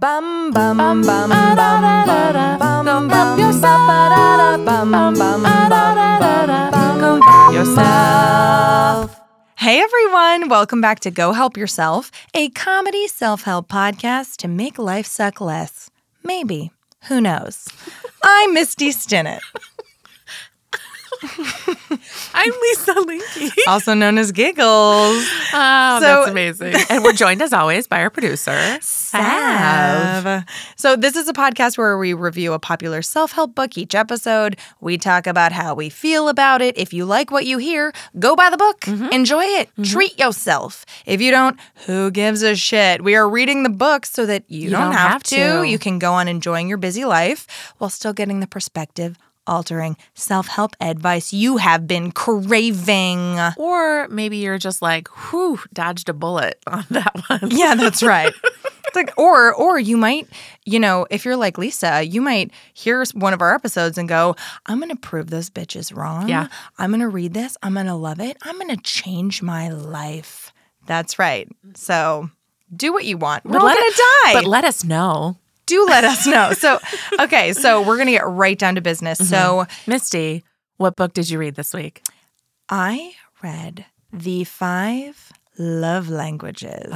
Bum bum bum bum bum bum bum bum yourself. Bum bum bum bum bum yourself. Hey everyone, welcome back to Go Help Yourself, a comedy self-help podcast to make life suck less. Maybe. Who knows? I'm Misty Stinnett, I'm Lisa Linky. also known as Giggles. Oh, So- that's amazing. And we're joined as always by our producer, Sav. So, this is a podcast where we review a popular self help book each episode. We talk about how we feel about it. If you like what you hear, go buy the book, mm-hmm. enjoy it, mm-hmm. treat yourself. If you don't, who gives a shit? We are reading the book so that you, don't, have, to. You can go on enjoying your busy life while still getting the perspective altering self help advice you have been craving. Or maybe you're just like, whew, dodged a bullet on that one. Yeah, that's right. It's like, or or you might, you know, if you're like Lisa, you might hear one of our episodes and go, "I'm going to prove those bitches wrong. Yeah. I'm going to read this. I'm going to love it. I'm going to change my life." That's right. So do what you want. We're all let- going to die. But let us know. Do let us know. So, okay, so we're going to get right down to business. Mm-hmm. So Misty, what book did you read this week? I read the five love languages.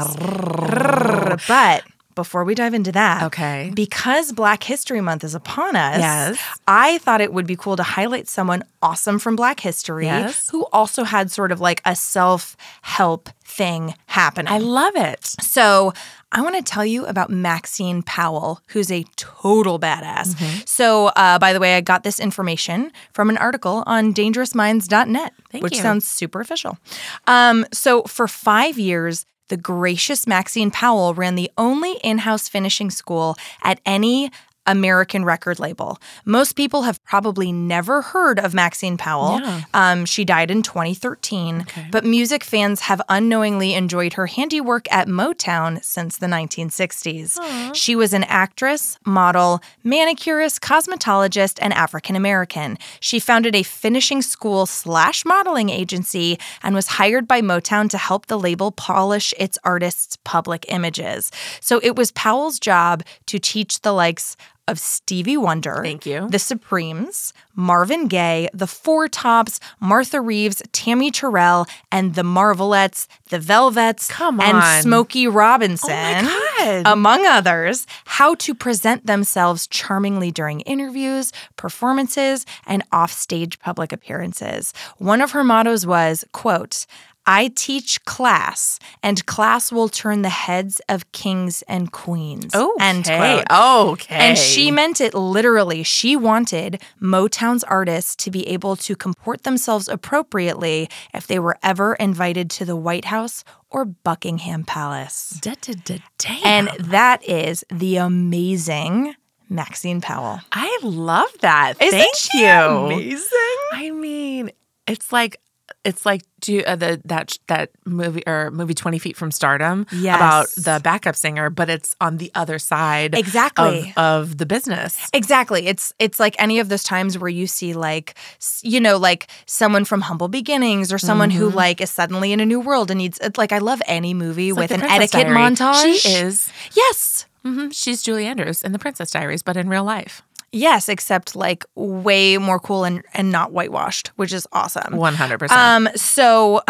but before we dive into that, Okay. because Black History Month is upon us, Yes. I thought it would be cool to highlight someone awesome from Black history Yes. who also had sort of like a self help thing happening. I love it. So I want to tell you about Maxine Powell, who's a total badass. Mm-hmm. So, uh, by the way, I got this information from an article on dangerousminds.net, Thank which you. sounds super official. Um, so, for five years, the gracious Maxine Powell ran the only in house finishing school at any American record label. Most people have probably never heard of Maxine Powell. Yeah. Um, she died in 2013, okay. but music fans have unknowingly enjoyed her handiwork at Motown since the 1960s. She was an actress, model, manicurist, cosmetologist, and African American. She founded a finishing school slash modeling agency and was hired by Motown to help the label polish its artists' public images. So it was Powell's job to teach the likes of Stevie Wonder, Thank you. the Supremes, Marvin Gaye, the Four Tops, Martha Reeves, Tammy Terrell, and the Marvelettes, the Velvets, Come on. and. Smokey Robinson, oh God. among others, how to present themselves charmingly during interviews, performances, and offstage public appearances. One of her mottos was, quote, I teach class, and class will turn the heads of kings and queens. End Okay. quote. Okay. And she meant it literally. She wanted Motown's artists to be able to comport themselves appropriately if they were ever invited to the White House or Buckingham Palace. Da, da, da. And that is the amazing Maxine Powell. I love that. Isn't Thank you. amazing? I mean, it's like it's like do uh, the that that movie or movie Twenty Feet from Stardom Yes. about the backup singer, but it's on the other side Exactly. of, of the business. Exactly. It's it's like any of those times where you see like you know like someone from humble beginnings or someone who like is suddenly in a new world and needs it's like I love any movie Like with the an etiquette Diary. montage. She is. Yes. hmm she's Julie Andrews in the Princess Diaries, but in real life, Yes, except like way more cool and, and not whitewashed, which is awesome. one hundred percent. Um, so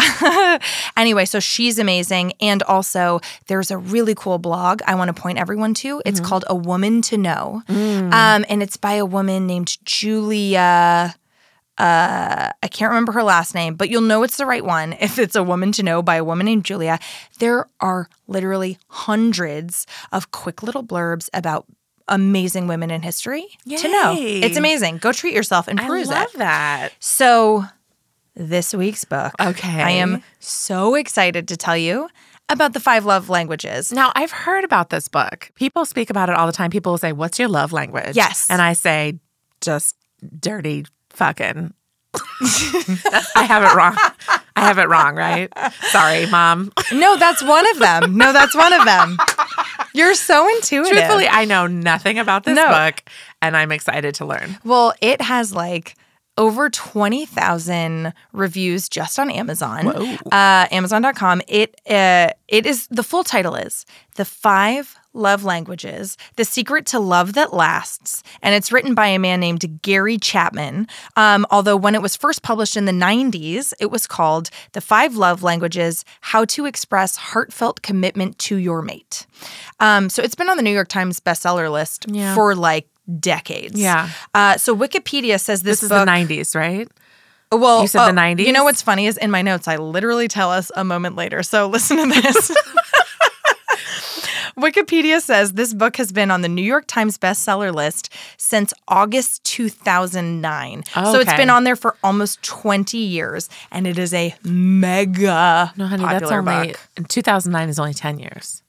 anyway, so she's amazing. And also there's a really cool blog I want to point everyone to. It's called A Woman to Know. Um, and it's by a woman named Julia. Uh, I can't remember her last name, but you'll know it's the right one if it's a woman to know by a woman named Julia. There are literally hundreds of quick little blurbs about amazing women in history to know. It's amazing. Go treat yourself and I love it. that. So, this week's book. Okay. I am so excited to tell you about the five love languages. Now, I've heard about this book. People speak about it all the time. People will say, What's your love language? Yes. And I say, Just dirty fucking. I have it wrong. I have it wrong, right? Sorry, mom. No, that's one of them. No, that's one of them. You're so intuitive. Truthfully, I know nothing about this No. book and I'm excited to learn. Well, it has like over 20,000 reviews just on Amazon. Uh, Amazon.com. It uh, it is the full title is The Five Love Languages The Secret to Love That Lasts. And it's written by a man named Gary Chapman. Um, although, when it was first published in the 90s, it was called The Five Love Languages How to Express Heartfelt Commitment to Your Mate. Um, so, it's been on the New York Times bestseller list Yeah. for like decades. Yeah. Uh, so, Wikipedia says this, This is book. the 90s, right? Well, You said the oh, 90s? You know what's funny is in my notes, I literally tell us a moment later. So listen to this. Wikipedia says this book has been on the New York Times bestseller list since August 2009. Okay. So it's been on there for almost 20 years, and it is a mega No, honey, popular that's only book. 2009 is only 10 years.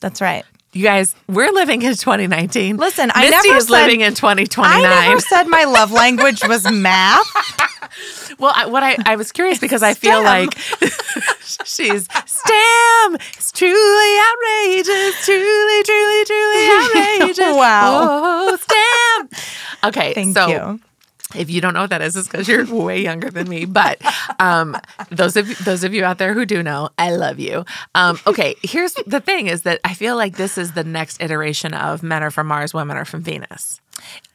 That's right. You guys, we're living in 2019. Listen, I Misty never is said- living in 2029. I never said my love language was math. Well, I, what I, I was curious because I feel STEM. like she's STEM. It's truly outrageous. Truly, truly, truly outrageous. Wow. Oh, STEM. Okay. Thank so you. if you don't know what that is, it's because you're way younger than me. But um, those of those of you out there who do know, I love you. Um, okay, here's the thing: is that I feel like this is the next iteration of men are from Mars, women are from Venus.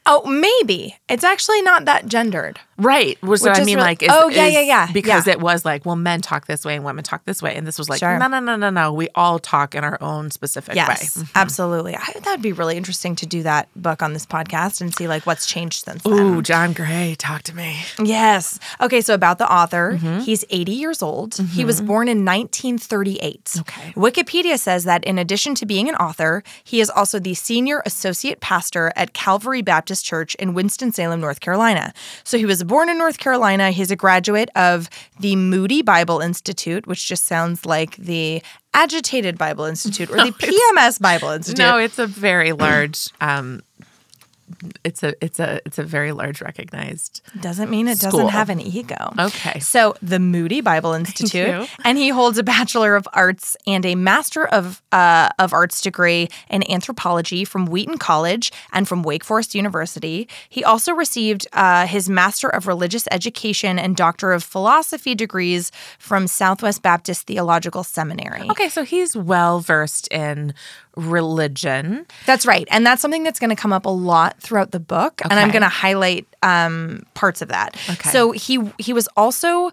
Oh, maybe. It's actually not that gendered. Right. So Which I mean, really- like, is, Oh, yeah, yeah, yeah, Because yeah. it was like, well, men talk this way and women talk this way, and this was like, Sure. no, no, no, no, no. We all talk in our own specific Yes, way. absolutely. I, that would be really interesting to do that book on this podcast and see like what's changed since then. Ooh, John Gray, talk to me. Yes. Okay, so about the author, Mm-hmm. he's 80 years old. He was born in 1938. Okay. Wikipedia says that in addition to being an author, he is also the senior associate pastor at Calvary Baptist Church in Winston-Salem, North Carolina. So he was born in North Carolina. He's a graduate of the Moody Bible Institute, which just sounds like the Agitated Bible Institute or the PMS Bible Institute. No, it's a very large. Um, it's a it's a it's a very large recognized. Doesn't mean it School. doesn't have an ego. Okay. So, the Moody Bible Institute, and he holds a Bachelor of Arts and a Master of uh, of Arts degree in anthropology from Wheaton College and from Wake Forest University. He also received uh, his Master of Religious Education and Doctor of Philosophy degrees from Southwest Baptist Theological Seminary. Okay, so he's well versed in religion. That's right. And that's something that's going to come up a lot throughout the book. And I'm going to highlight um, parts of that. Okay. So he he was also.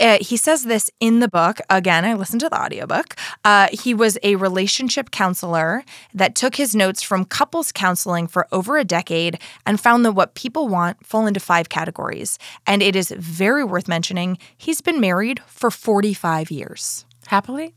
Uh, he says this in the book. Again, I listened to the audiobook. Uh, he was a relationship counselor that took his notes from couples counseling for over a decade and found that what people want fall into five categories. And it is very worth mentioning he's been married for 45 years. Happily.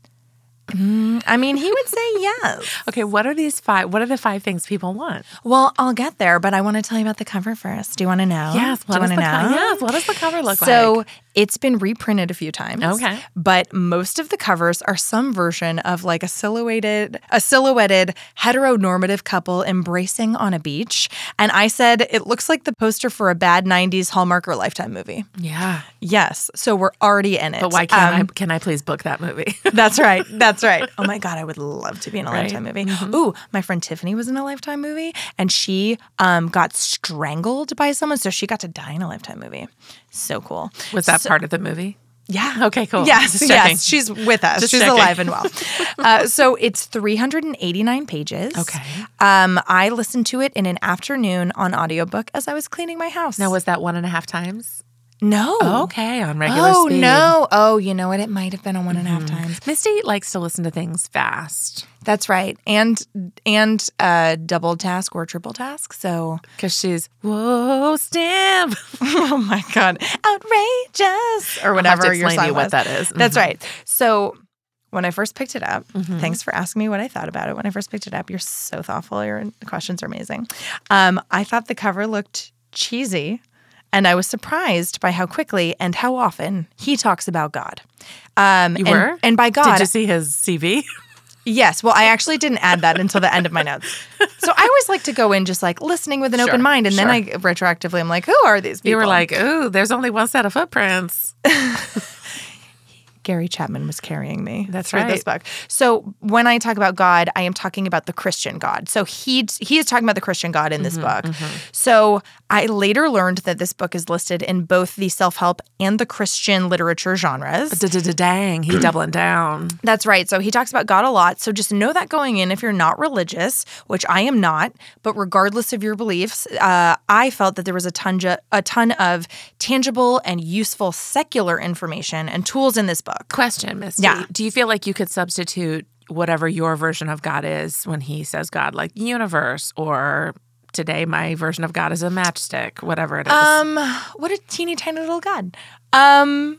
Mm, I mean, he would say yes. Okay, what are these five? What are the five things people want? Well, I'll get there, but I want to tell you about the cover first. Do you want to know? Yes. What does want the co- yes. What does the cover look so like? It's been reprinted a few times. Okay. But most of the covers are some version of like a silhouetted, a silhouetted heteronormative couple embracing on a beach. And I said it looks like the poster for a bad '90s Hallmark or Lifetime movie. Yeah. Yes. So we're already in it. But why can't Um, I? Can I please book that movie? That's right. That's right. Oh my God, I would love to be in a Right. Mm-hmm. Lifetime movie. Ooh, my friend Tiffany was in a Lifetime movie and she um, got strangled by someone. So she got to die in a Lifetime movie. So cool. Was that part of the movie? Yeah. Okay, cool. Yes, yes. She's with us. Just She's checking. alive and well. uh, so it's 389 pages. Okay. Um, I listened to it in an afternoon on audiobook as I was cleaning my house. Now, was that one and a half times? No. Okay, on regular Oh, speed. no. Oh, you know what? It might have been on one and a half Mm-hmm. times. Misty likes to listen to things fast That's right. And and uh double task or triple task. So because she's whoa stamp. Oh my god. Outrageous or whatever your song you what that is. That's Mhm. right. So when I first picked it up, Mhm. thanks for asking me what I thought about it. When I first picked it up, you're so thoughtful. Your questions are amazing. Um, I thought the cover looked cheesy, and I was surprised by how quickly and how often he talks about God. Um, You and, were? and by God, Did you see his CV? Yes. Well, I actually didn't add that until the end of my notes. So I always like to go in just like listening with an Sure, open mind. And then. I retroactively, I'm like, who are these people? You were like, ooh, there's only one set of footprints. Gary Chapman was carrying me. That's right. This book. So when I talk about God, I am talking about the Christian God. So he he is talking about the Christian God in this book. So I later learned that this book is listed in both the self help and the Christian literature genres. Dang, he doubling down. That's right. So he talks about God a lot. So just know that going in, if you're not religious, which I am not, but regardless of your beliefs, uh, I felt that there was a ton, ju- a ton of tangible and useful secular information and tools in this book. Question, Misty. Yeah. Do you feel like you could substitute whatever your version of God is when he says God, like universe, or today my version of God is a matchstick, whatever it is? Um, what a teeny tiny little God. Um,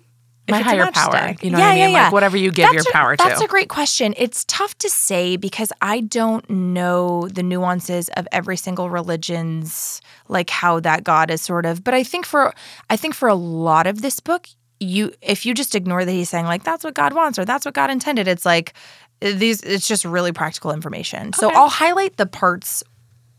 My higher power. You know what I mean? Like, whatever you give your a- power to. That's a great question. It's tough to say because I don't know the nuances of every single religion's like how that God is sort of. But I think for I think for a lot of this book, you if you just ignore that he's saying like that's what God wants or that's what God intended, it's like these it's just really practical information. So I'll highlight the parts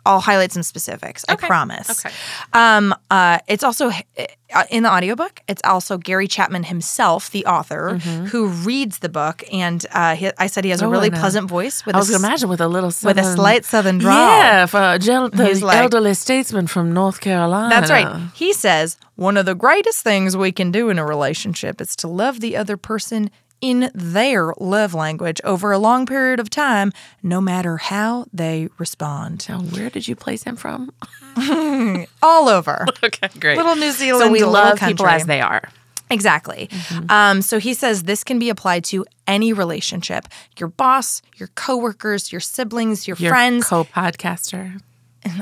I'll highlight some specifics. I promise. Okay. Um, uh, it's also uh, in the audiobook. It's also Gary Chapman himself, the author, who reads the book. And uh, he, I said he has a Mm-hmm. Oh, really pleasant voice with I a was going to imagine with a little southern, with a slight southern drawl. Yeah, for a gel- the like- elderly statesman from North Carolina. That's right. He says one of the greatest things we can do in a relationship is to love the other person in their love language over a long period of time, no matter how they respond. Now, where did you place him from? All over. okay, great. Little New Zealand. so we love people as they are. Exactly. Mm-hmm. Um, so he says this can be applied to any relationship your boss, your coworkers, your siblings, your, Your friends. co-podcaster.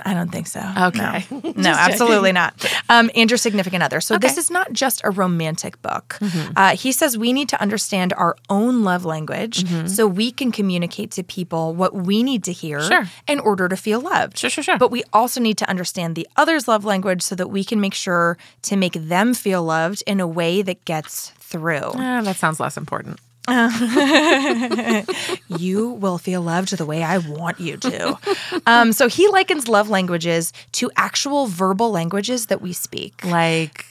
I don't think so. Okay. No, no absolutely not. Um, and your significant other. So this Okay. Mm-hmm. is not just a romantic book. Uh, he says we need to understand our own love language so we can communicate to people what we need to hear Sure. in order to feel loved. Sure, sure, sure. But we also need to understand the other's love language so that we can make sure to make them feel loved in a way that gets through. Ah, that sounds less important. you will feel loved the way I want you to. um, so he likens love languages to actual verbal languages that we speak, Like,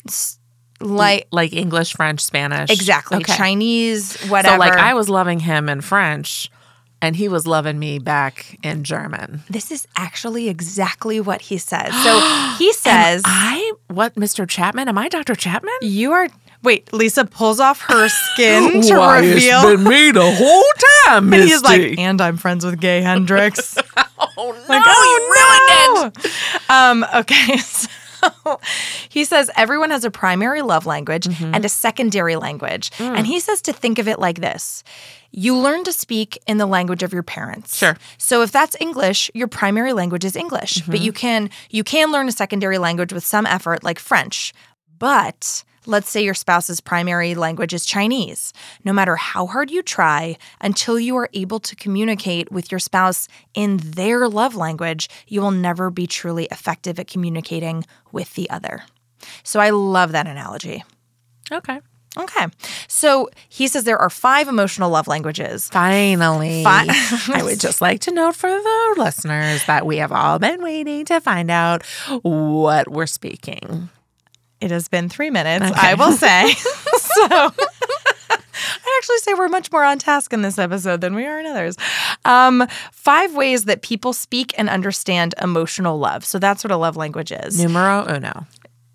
like like English, French, Spanish. exactly Okay. Chinese, whatever. So, like, I was loving him in French, and he was loving me back in German. this is actually exactly what he says. So he says, I what, Mr. Chapman? Am I Dr. Chapman? "You are." Wait, Lisa pulls off her skin to reveal. It's been me the whole time, And he's like, and I'm friends with Gay Hendricks. oh no, Like, oh, no! Um, okay, so he says everyone has a primary love language Mm-hmm. and a secondary language. Mm. And he says to think of it like this. You learn to speak in the language of your parents. Sure. So if that's English, your primary language is English. But Mm-hmm. you can you can learn a secondary language with some effort like French. But let's say your spouse's primary language is Chinese. No matter how hard you try, until you are able to communicate with your spouse in their love language, you will never be truly effective at communicating with the other. So I love that analogy. Okay. Okay. So he says there are five emotional love languages. Finally. Fi- I would just like to note for the listeners that we have all been waiting to find out what we're speaking. It has been three minutes, I will say. so I'd actually say we're much more on task in this episode than we are in others. Um, five ways that people speak and understand emotional love. So that's what a love language is. Numero uno.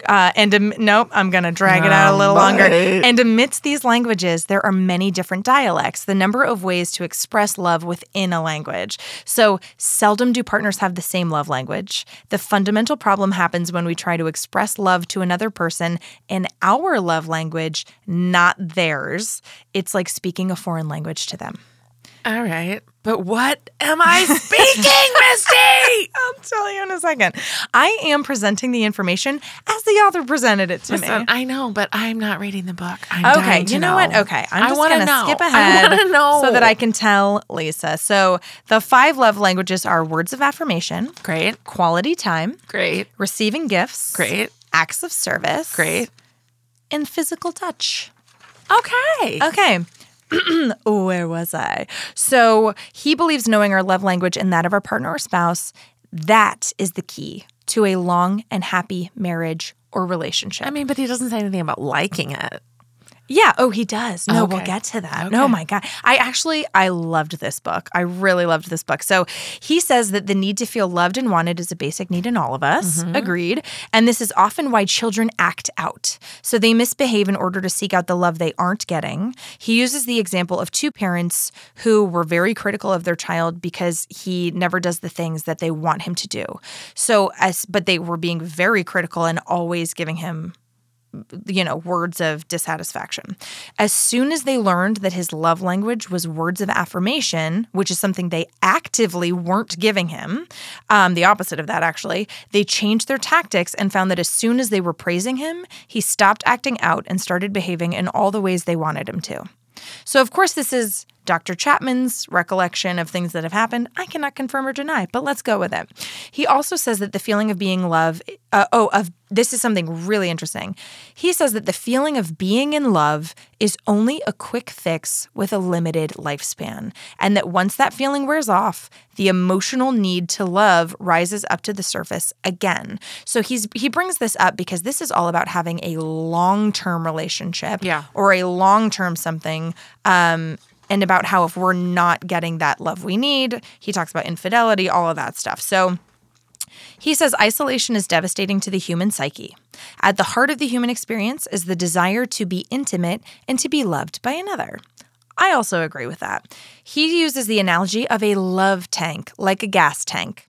Uh, and am- nope, I'm going to drag it out a little Um, longer. And amidst these languages, there are many different dialects, the number of ways to express love within a language. So, seldom do partners have the same love language. The fundamental problem happens when we try to express love to another person in our love language, not theirs. It's like speaking a foreign language to them. All right. But what am I speaking, Misty? I'll tell you in a second. I am presenting the information as the author presented it to me. I know, but I'm not reading the book. I'm Okay, to you know, what? Okay, I'm just gonna know. skip ahead know. so that I can tell Lisa. So the five love languages are words of affirmation, Great. quality time, Great. receiving gifts, Great. acts of service, Great. and physical touch. Okay. Okay. Where was I? So he believes knowing our love language and that of our partner or spouse, that is the key to a long and happy marriage or relationship. I mean, but he doesn't say anything about liking it. Yeah. Oh, he does. No, we'll get to that. Okay. Oh my God. I actually, I loved this book. I really loved this book. So he says that the need to feel loved and wanted is a basic need in all of us. Mm-hmm. Agreed. And this is often why children act out. So they misbehave in order to seek out the love they aren't getting. He uses the example of two parents who were very critical of their child because he never does the things that they want him to do. So as but they were being very critical and always giving him you know, words of dissatisfaction. As soon as they learned that his love language was words of affirmation, which is something they actively weren't giving him, um, the opposite of that, actually, they changed their tactics and found that as soon as they were praising him, he stopped acting out and started behaving in all the ways they wanted him to. So, of course, this is Dr. Chapman's recollection of things that have happened. I cannot confirm or deny, but let's go with it. He also says that the feeling of being love, uh, oh, of this is something really interesting. He says that the feeling of being in love is only a quick fix with a limited lifespan, and that once that feeling wears off, the emotional need to love rises up to the surface again. So he's he brings this up because this is all about having a long-term relationship Yeah. or a long-term something um and about how if we're not getting that love we need, he talks about infidelity, all of that stuff. So he says isolation is devastating to the human psyche. At the heart of the human experience is the desire to be intimate and to be loved by another. I also agree with that. He uses the analogy of a love tank, like a gas tank.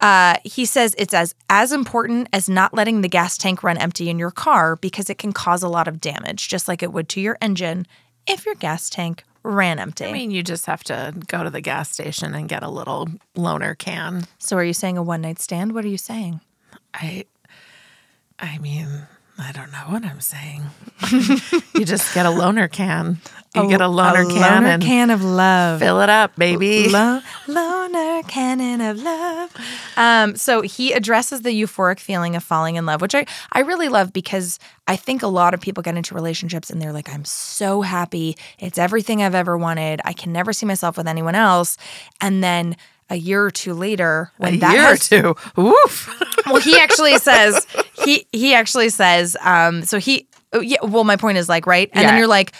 Uh, he says it's as as important as not letting the gas tank run empty in your car because it can cause a lot of damage, just like it would to your engine if your gas tank ran empty. I mean, you just have to go to the gas station and get a little loaner can. so, are you saying a one night stand? What are you saying? I, I mean, I don't know what I'm saying. you just get a loaner can. You get a loaner can loaner can of love. fill it up, baby. Lo- loner cannon of love. Um, so he addresses the euphoric feeling of falling in love, which I, I really love because I think a lot of people get into relationships and they're like, I'm so happy. It's everything I've ever wanted. I can never see myself with anyone else. And then a year or two later, when a that year has, or two. Woof. well, he actually says he he actually says um so he oh, yeah well my point is like right and then you're like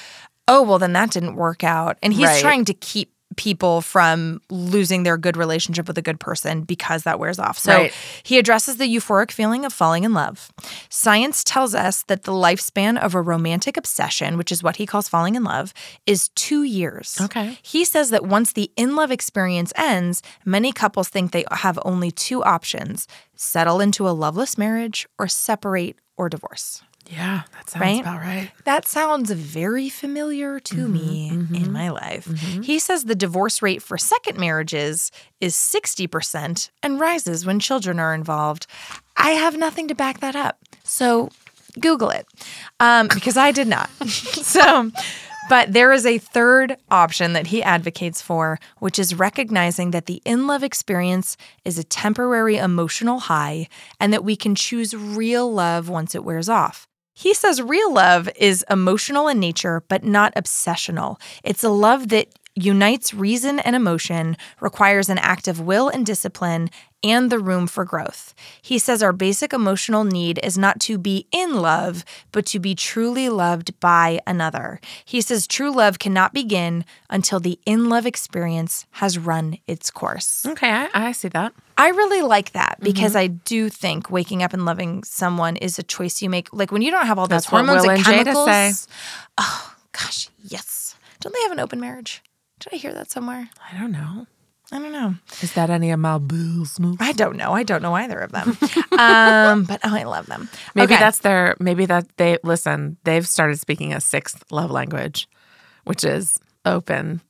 oh well then that didn't work out and he's Right. trying to keep people from losing their good relationship with a good person because that wears off. So Right. he addresses the euphoric feeling of falling in love. Science tells us that the lifespan of a romantic obsession, which is what he calls falling in love, is 2 years. Okay. He says that once the in love experience ends, many couples think they have only two options settle into a loveless marriage or separate or divorce. Yeah, that sounds Right? about right. That sounds very familiar to mm-hmm, me mm-hmm, in my life. Mm-hmm. He says the divorce rate for second marriages is 60% and rises when children are involved. I have nothing to back that up. So Google it um, because I did not. so, but there is a third option that he advocates for, which is recognizing that the in love experience is a temporary emotional high and that we can choose real love once it wears off. He says real love is emotional in nature, but not obsessional. It's a love that unites reason and emotion, requires an act of will and discipline, and the room for growth. He says our basic emotional need is not to be in love, but to be truly loved by another. He says true love cannot begin until the in love experience has run its course. Okay, I, I see that. I really like that Mm-hmm. because I do think waking up and loving someone is a choice you make. Like when you don't have all those That's hormones and and chemicals. say. Oh gosh, yes. Don't they have an open marriage? Did I hear that somewhere? I don't know. I don't know. Is that any of my business? I don't know. I don't know either of them. um, but oh, I love them. Maybe Okay. that's their. Maybe that they listen. They've started speaking a sixth love language, which is open.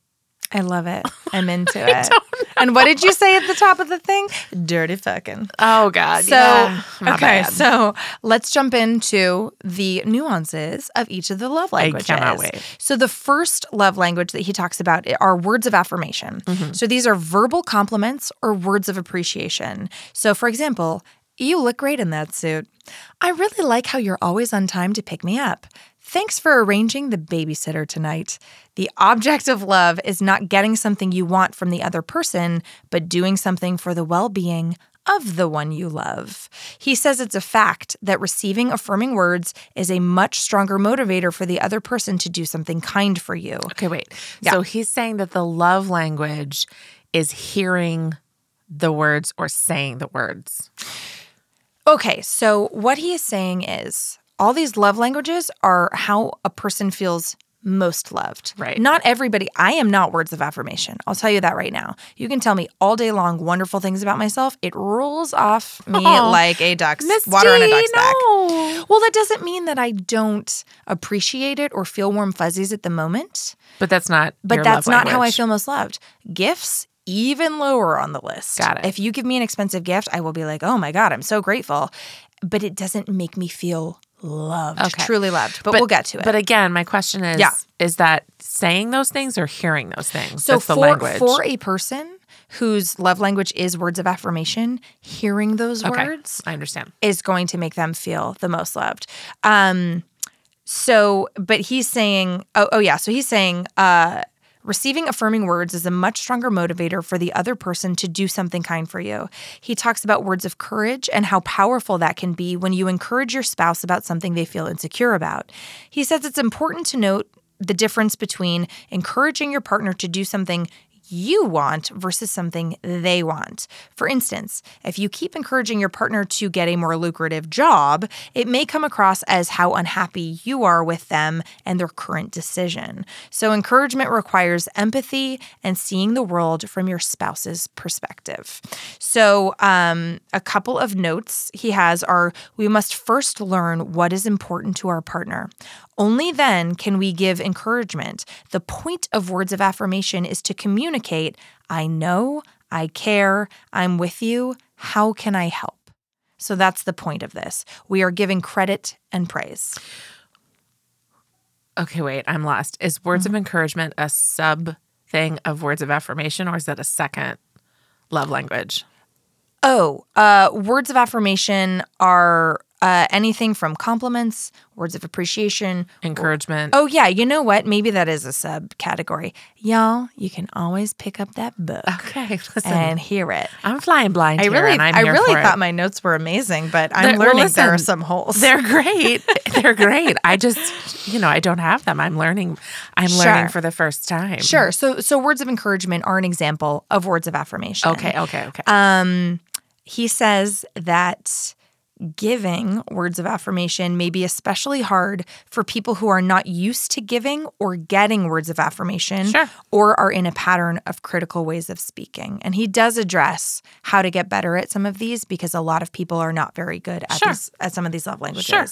I love it. I'm into it. And what did you say at the top of the thing? Dirty fucking. Oh God. So, yeah. Okay, bad. so let's jump into the nuances of each of the love languages. cannot wait. So, the first love language that he talks about are words of affirmation. Mm-hmm. So, these are verbal compliments or words of appreciation. So, for example, you look great in that suit. I really like how you're always on time to pick me up. Thanks for arranging the babysitter tonight. The object of love is not getting something you want from the other person, but doing something for the well being of the one you love. He says it's a fact that receiving affirming words is a much stronger motivator for the other person to do something kind for you. Okay, wait. Yeah. So he's saying that the love language is hearing the words or saying the words. Okay, so what he is saying is all these love languages are how a person feels most loved. Right. Not everybody. I am not words of affirmation. I'll tell you that right now. You can tell me all day long wonderful things about myself. It rolls off me like a duck's Misty, water on a duck's no. back. Well, that doesn't mean that I don't appreciate it or feel warm fuzzies at the moment. But that's not. But that's not how I feel most loved. Gifts even lower on the list. Got it. If you give me an expensive gift, I will be like, "Oh my god, I'm so grateful." But it doesn't make me feel loved, okay. truly loved. But, but, we'll get to it. But again, my question is yeah. is that saying those things or hearing those things? So That's for, the language. for a person whose love language is words of affirmation, hearing those okay. words I understand. is going to make them feel the most loved. Um so but he's saying oh, oh yeah, so he's saying uh Receiving affirming words is a much stronger motivator for the other person to do something kind for you. He talks about words of courage and how powerful that can be when you encourage your spouse about something they feel insecure about. He says it's important to note the difference between encouraging your partner to do something you want versus something they want. For instance, if you keep encouraging your partner to get a more lucrative job, it may come across as how unhappy you are with them and their current decision. So, encouragement requires empathy and seeing the world from your spouse's perspective. So, um, a couple of notes he has are we must first learn what is important to our partner. Only then can we give encouragement. The point of words of affirmation is to communicate I know, I care, I'm with you. How can I help? So that's the point of this. We are giving credit and praise. Okay, wait, I'm lost. Is words mm-hmm. of encouragement a sub thing of words of affirmation or is that a second love language? Oh, uh, words of affirmation are uh, anything from compliments, words of appreciation, encouragement. Oh, yeah. You know what? Maybe that is a subcategory. Y'all, you can always pick up that book. Okay, listen. And hear it. I'm flying blind. I here, really, I really thought it. my notes were amazing, but I'm they're, learning well, listen, there are some holes. They're great. they're great. I just, you know, I don't have them. I'm learning. I'm sure. learning for the first time. Sure. So, so words of encouragement are an example of words of affirmation. Okay. Okay. Okay. Um, he says that giving words of affirmation may be especially hard for people who are not used to giving or getting words of affirmation sure. or are in a pattern of critical ways of speaking. And he does address how to get better at some of these because a lot of people are not very good at, sure. these, at some of these love languages. Sure.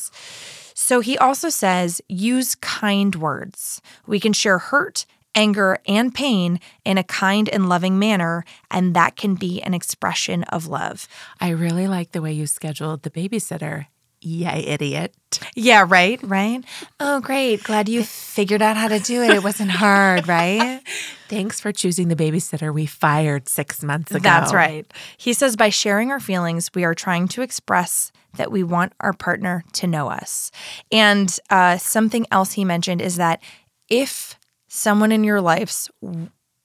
So he also says use kind words. We can share hurt anger, and pain in a kind and loving manner, and that can be an expression of love. I really like the way you scheduled the babysitter. Yeah, idiot. Yeah, right, right. Oh, great. Glad you figured out how to do it. It wasn't hard, right? Thanks for choosing the babysitter we fired six months ago. That's right. He says by sharing our feelings, we are trying to express that we want our partner to know us. And uh, something else he mentioned is that if someone in your life's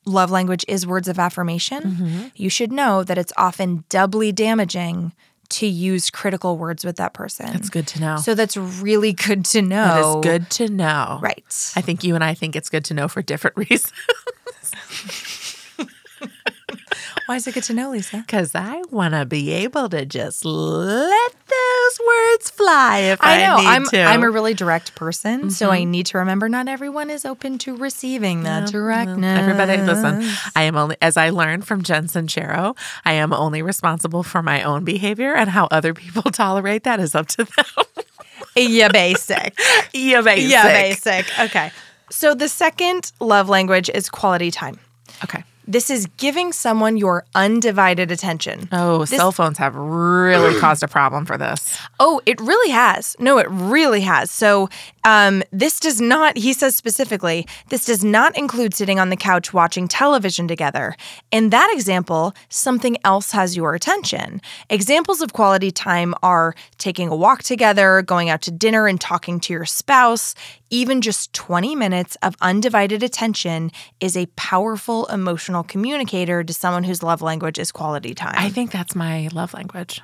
love language is words of affirmation, mm-hmm. you should know that it's often doubly damaging to use critical words with that person. That's good to know. So that's really good to know. That is good to know. Right. I think you and I think it's good to know for different reasons. Why is it good to know, Lisa? Because I want to be able to just let words fly if I, know. I I'm, to. I'm a really direct person, mm-hmm. so I mm-hmm. need to remember not everyone is open to receiving that directness. Everybody, listen. I am only, as I learned from Jen Sincero, I am only responsible for my own behavior, and how other people tolerate that is up to them. yeah, basic. yeah, basic. Yeah, basic. Okay. So the second love language is quality time. Okay. This is giving someone your undivided attention. Oh, this, cell phones have really caused a problem for this. Oh, it really has. No, it really has. So, um, this does not, he says specifically, this does not include sitting on the couch watching television together. In that example, something else has your attention. Examples of quality time are taking a walk together, going out to dinner and talking to your spouse, even just 20 minutes of undivided attention is a powerful emotional communicator to someone whose love language is quality time. I think that's my love language.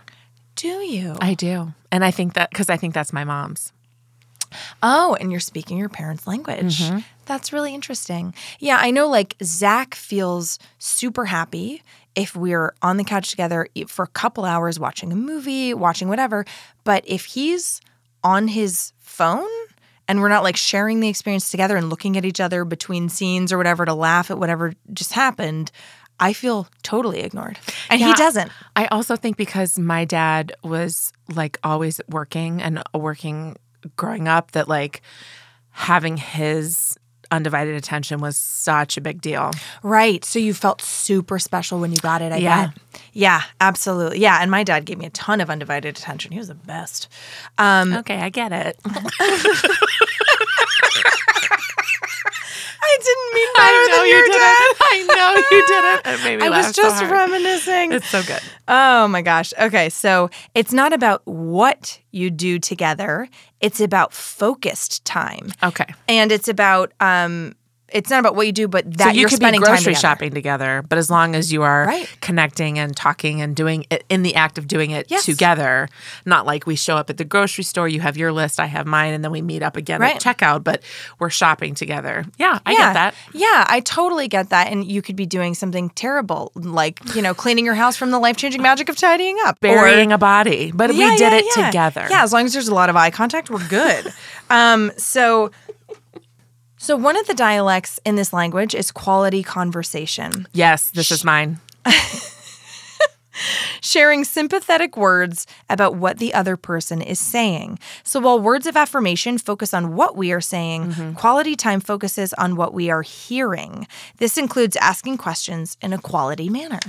do you? I do. And I think that because I think that's my mom's. Oh, and you're speaking your parents' language. Mm-hmm. That's really interesting. Yeah, I know like Zach feels super happy if we're on the couch together for a couple hours watching a movie, watching whatever. But if he's on his phone and we're not like sharing the experience together and looking at each other between scenes or whatever to laugh at whatever just happened, I feel totally ignored. And he doesn't. I also think because my dad was like always working and uh, working growing up, that like having his undivided attention was such a big deal. Right. So you felt super special when you got it, I Yeah. bet. Yeah, absolutely. Yeah. And my dad gave me a ton of undivided attention. He was the best. Um, Okay, I get it. I didn't mean better than your dad. I know you didn't. It made me I laugh was just so reminiscing. It's so good. Oh my gosh. Okay. So it's not about what you do together, it's about focused time. Okay. And it's about, um, it's not about what you do, but that so you you're could be grocery together. shopping together, but as long as you are Right. connecting and talking and doing it in the act of doing it Yes. together, not like we show up at the grocery store, you have your list, I have mine, and then we meet up again Right. at checkout, but we're shopping together. Yeah, I yeah. get that. Yeah, I totally get that. And you could be doing something terrible, like, you know, cleaning your house from the life changing magic of tidying up. or- Burying a body, but Yeah, we did yeah, it together. Yeah, as long as there's a lot of eye contact, we're good. um, so, so one of the dialects in this language is quality conversation, Yes, this is mine. sharing sympathetic words about what the other person is saying. So while words of affirmation focus on what we are saying, Mm-hmm. quality time focuses on what we are hearing. This includes asking questions in a quality manner.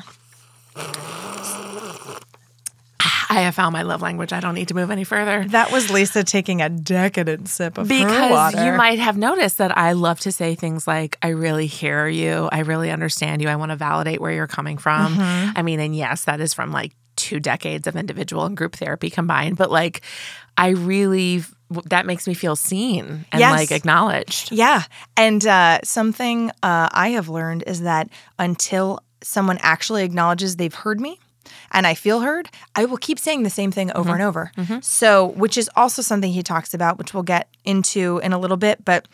I have found my love language. I don't need to move any further. That was Lisa taking a decadent sip of water. Because you might have noticed that I love to say things like, I really hear you. I really understand you. I want to validate where you're coming from. Mm-hmm. I mean, and yes, that is from like two decades of individual and group therapy combined, but like, I really, that makes me feel seen and Yes. like acknowledged. Yeah. And uh, something uh, I have learned is that until someone actually acknowledges they've heard me and I feel heard, I will keep saying the same thing over and mm-hmm. over. Mm-hmm. So, which is also something he talks about, which we'll get into in a little bit. But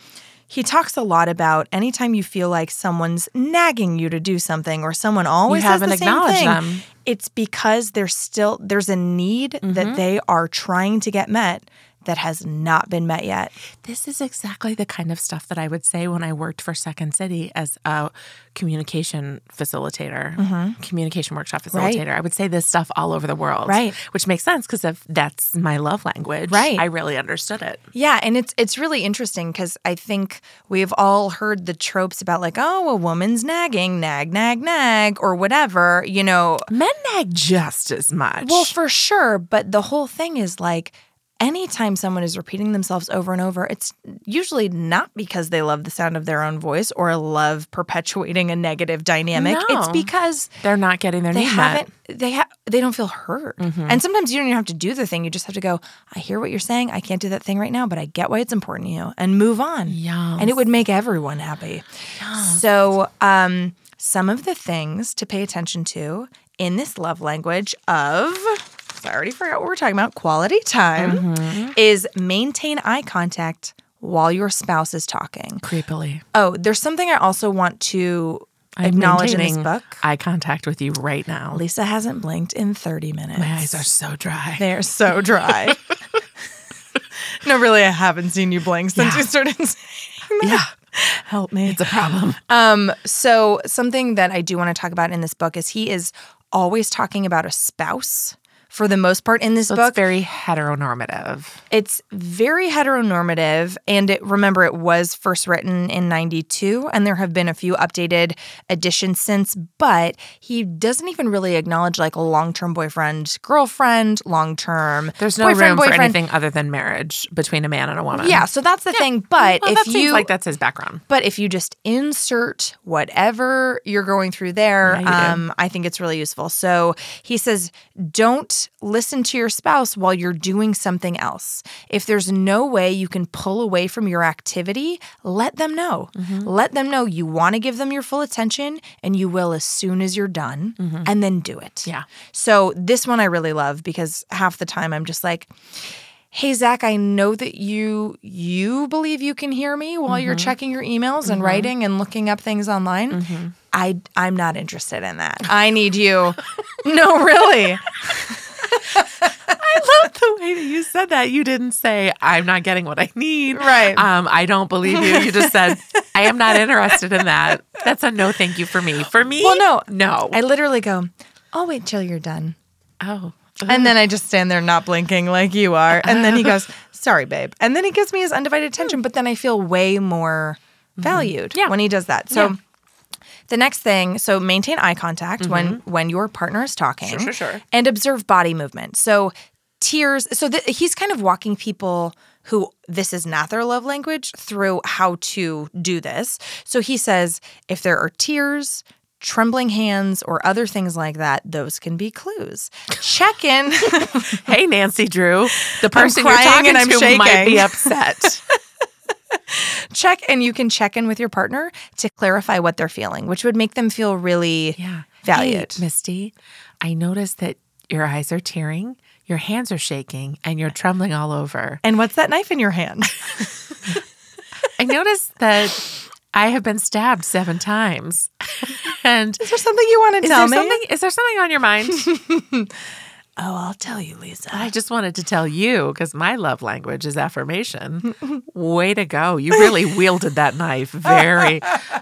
he talks a lot about anytime you feel like someone's nagging you to do something or someone always says haven't the acknowledged thing, them. it's because there's still there's a need that mm-hmm. they are trying to get met that has not been met yet. This is exactly the kind of stuff that I would say when I worked for Second City as a communication facilitator, communication workshop Mm-hmm. Right. facilitator. I would say this stuff all over the world, Right. Which makes sense because if that's my love language, Right. I really understood it. Yeah, and it's it's really interesting because I think we've all heard the tropes about like, oh, a woman's nagging, nag, nag, nag, or whatever, you know. Men nag just as much. Well, for sure, but the whole thing is like anytime someone is repeating themselves over and over, it's usually not because they love the sound of their own voice or love perpetuating a negative dynamic. It's because they're not getting their they need met. haven't they ha- they don't feel heard. And sometimes you don't even have to do the thing. You just have to go i hear what you're saying. I can't do that thing right now but i get why it's important to you and move on. Yes. and it would make everyone happy. So um some of the things to pay attention to in this love language of i already forgot what we're talking about quality time is maintain eye contact while your spouse is talking Creepily. oh there's something i also want to I'm acknowledge in this book Eye contact with you right now. Lisa hasn't blinked in 30 minutes. My eyes are so dry. They're so dry. no, really, I haven't seen you blink since Yeah. you started saying that. Yeah. Help me. It's a problem. Um, so something that I do want to talk about in this book is he is always talking about a spouse for the most part in this So book. it's very heteronormative. It's very heteronormative. And it, remember, it was first written in 92, and there have been a few updated editions since, but he doesn't even really acknowledge like a long term boyfriend, girlfriend, long term. There's no room for anything other than marriage between a man and a woman. Yeah, so that's the thing. But Well, if that you seems like that's his background. but if you just insert whatever you're going through there, Yeah, um, I think it's really useful. So he says, don't listen to your spouse while you're doing something else. If there's no way you can pull away from your activity, let them know. Mm-hmm. Let them know you want to give them your full attention and you will as soon as you're done, mm-hmm. and then do it. Yeah. So, this one I really love because half the time I'm just like, hey zach i know that you you believe you can hear me while mm-hmm. you're checking your emails and mm-hmm. writing and looking up things online mm-hmm. i i'm not interested in that i need you no really I love the way that you said that. You didn't say, I'm not getting what I need. Right. Um, I don't believe you. You just said, I am not interested in that. That's a no thank you for me. For me, well, no. No. I literally go, I'll wait till you're done. Oh. And then I just stand there not blinking like you are. And then he goes, Sorry, babe. And then he gives me his undivided attention, but then I feel way more mm-hmm. valued mm-hmm. yeah. when he does that. So yeah. The next thing, so maintain eye contact mm-hmm. when when your partner is talking. Sure, sure, sure. And observe body movement. So tears. So th- he's kind of walking people who this is not their love language through how to do this. So he says if there are tears, trembling hands, or other things like that, those can be clues. Check in. hey, Nancy Drew, the person you're talking to shaking. might be upset. check and you can check in with your partner to clarify what they're feeling, which would make them feel really yeah. valued. Hey, Misty, I noticed that your eyes are tearing, your hands are shaking, and you're trembling all over. And what's that knife in your hand? I noticed that I have been stabbed seven times. and is there something you want to tell me? Something, is there something on your mind? Oh, I'll tell you, Lisa. I just wanted to tell you because my love language is affirmation. Way to go. You really wielded that knife very.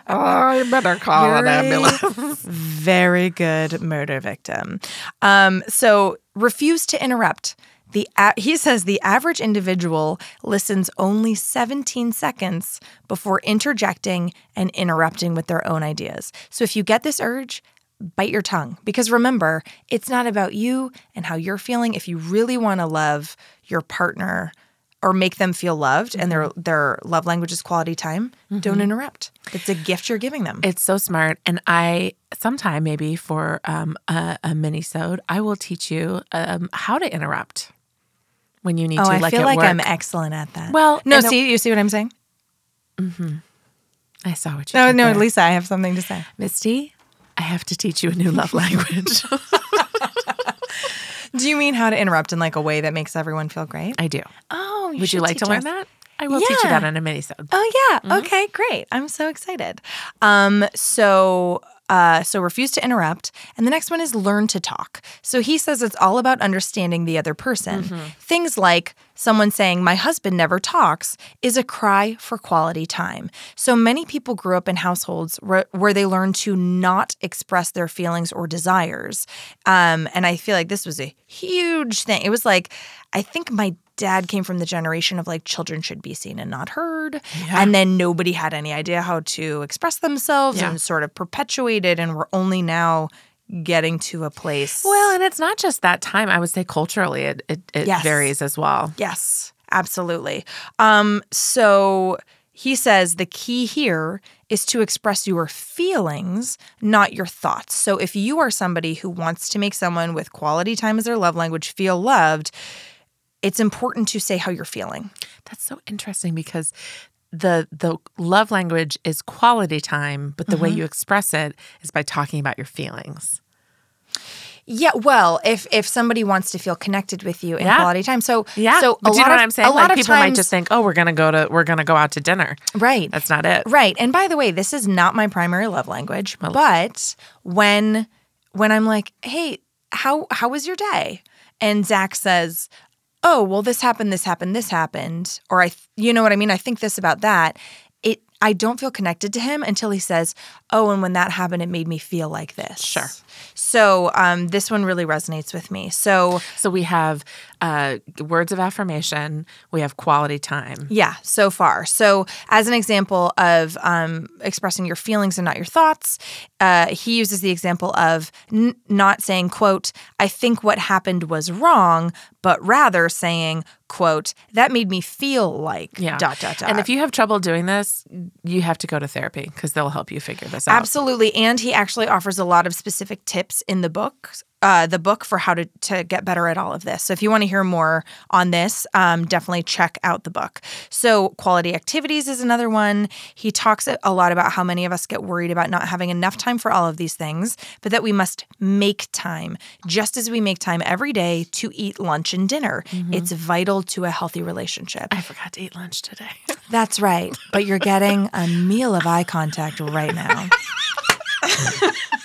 oh, you better call You're an ambulance. very good murder victim. Um, so refuse to interrupt. The he says the average individual listens only 17 seconds before interjecting and interrupting with their own ideas. So if you get this urge, bite your tongue because remember, it's not about you and how you're feeling. If you really want to love your partner or make them feel loved and their mm-hmm. their love language is quality time, mm-hmm. don't interrupt. It's a gift you're giving them. It's so smart. And I sometime maybe for um, a, a mini sode, I will teach you um, how to interrupt when you need oh, to. I like feel like work. I'm excellent at that. Well, no, see, you see what I'm saying? Mm-hmm. I saw what you. No, no, there. Lisa, I have something to say. Misty, I have to teach you a new love language. do you mean how to interrupt in like a way that makes everyone feel great? I do. Oh, you would you like to learn us. that? I will yeah. teach you that in a mini Oh yeah. Mm-hmm. Okay, great. I'm so excited. Um, so uh, so refuse to interrupt. And the next one is learn to talk. So he says it's all about understanding the other person. Mm-hmm. Things like someone saying, My husband never talks, is a cry for quality time. So many people grew up in households where, where they learned to not express their feelings or desires. Um, and I feel like this was a huge thing. It was like, I think my dad came from the generation of like children should be seen and not heard. Yeah. And then nobody had any idea how to express themselves yeah. and sort of perpetuated. And we're only now getting to a place. Well, and it's not just that time. I would say culturally, it, it, it yes. varies as well. Yes, absolutely. Um, so he says the key here is to express your feelings, not your thoughts. So if you are somebody who wants to make someone with quality time as their love language feel loved, it's important to say how you're feeling. That's so interesting because the the love language is quality time, but the mm-hmm. way you express it is by talking about your feelings. Yeah, well, if if somebody wants to feel connected with you in yeah. quality time, so yeah, so a do you know what I'm saying? A like lot people of times, might just think, oh, we're gonna go to we're gonna go out to dinner. Right, that's not it. Right, and by the way, this is not my primary love language. Well, but when when I'm like, hey, how how was your day? And Zach says, oh, well, this happened, this happened, this happened, or I, you know what I mean? I think this about that. It, I don't feel connected to him until he says, oh, and when that happened, it made me feel like this. Sure. So um, this one really resonates with me. So, so we have uh, words of affirmation. We have quality time. Yeah, so far. So as an example of um, expressing your feelings and not your thoughts, uh, he uses the example of n- not saying, "quote I think what happened was wrong," but rather saying, "quote That made me feel like yeah. dot dot dot." And if you have trouble doing this, you have to go to therapy because they'll help you figure this out. Absolutely, and he actually offers a lot of specific tips in the book uh, the book for how to, to get better at all of this. So if you want to hear more on this, um, definitely check out the book. So quality activities is another one. He talks a lot about how many of us get worried about not having enough time for all of these things, but that we must make time, just as we make time every day to eat lunch and dinner. Mm-hmm. It's vital to a healthy relationship. I forgot to eat lunch today. That's right, but you're getting a meal of eye contact right now.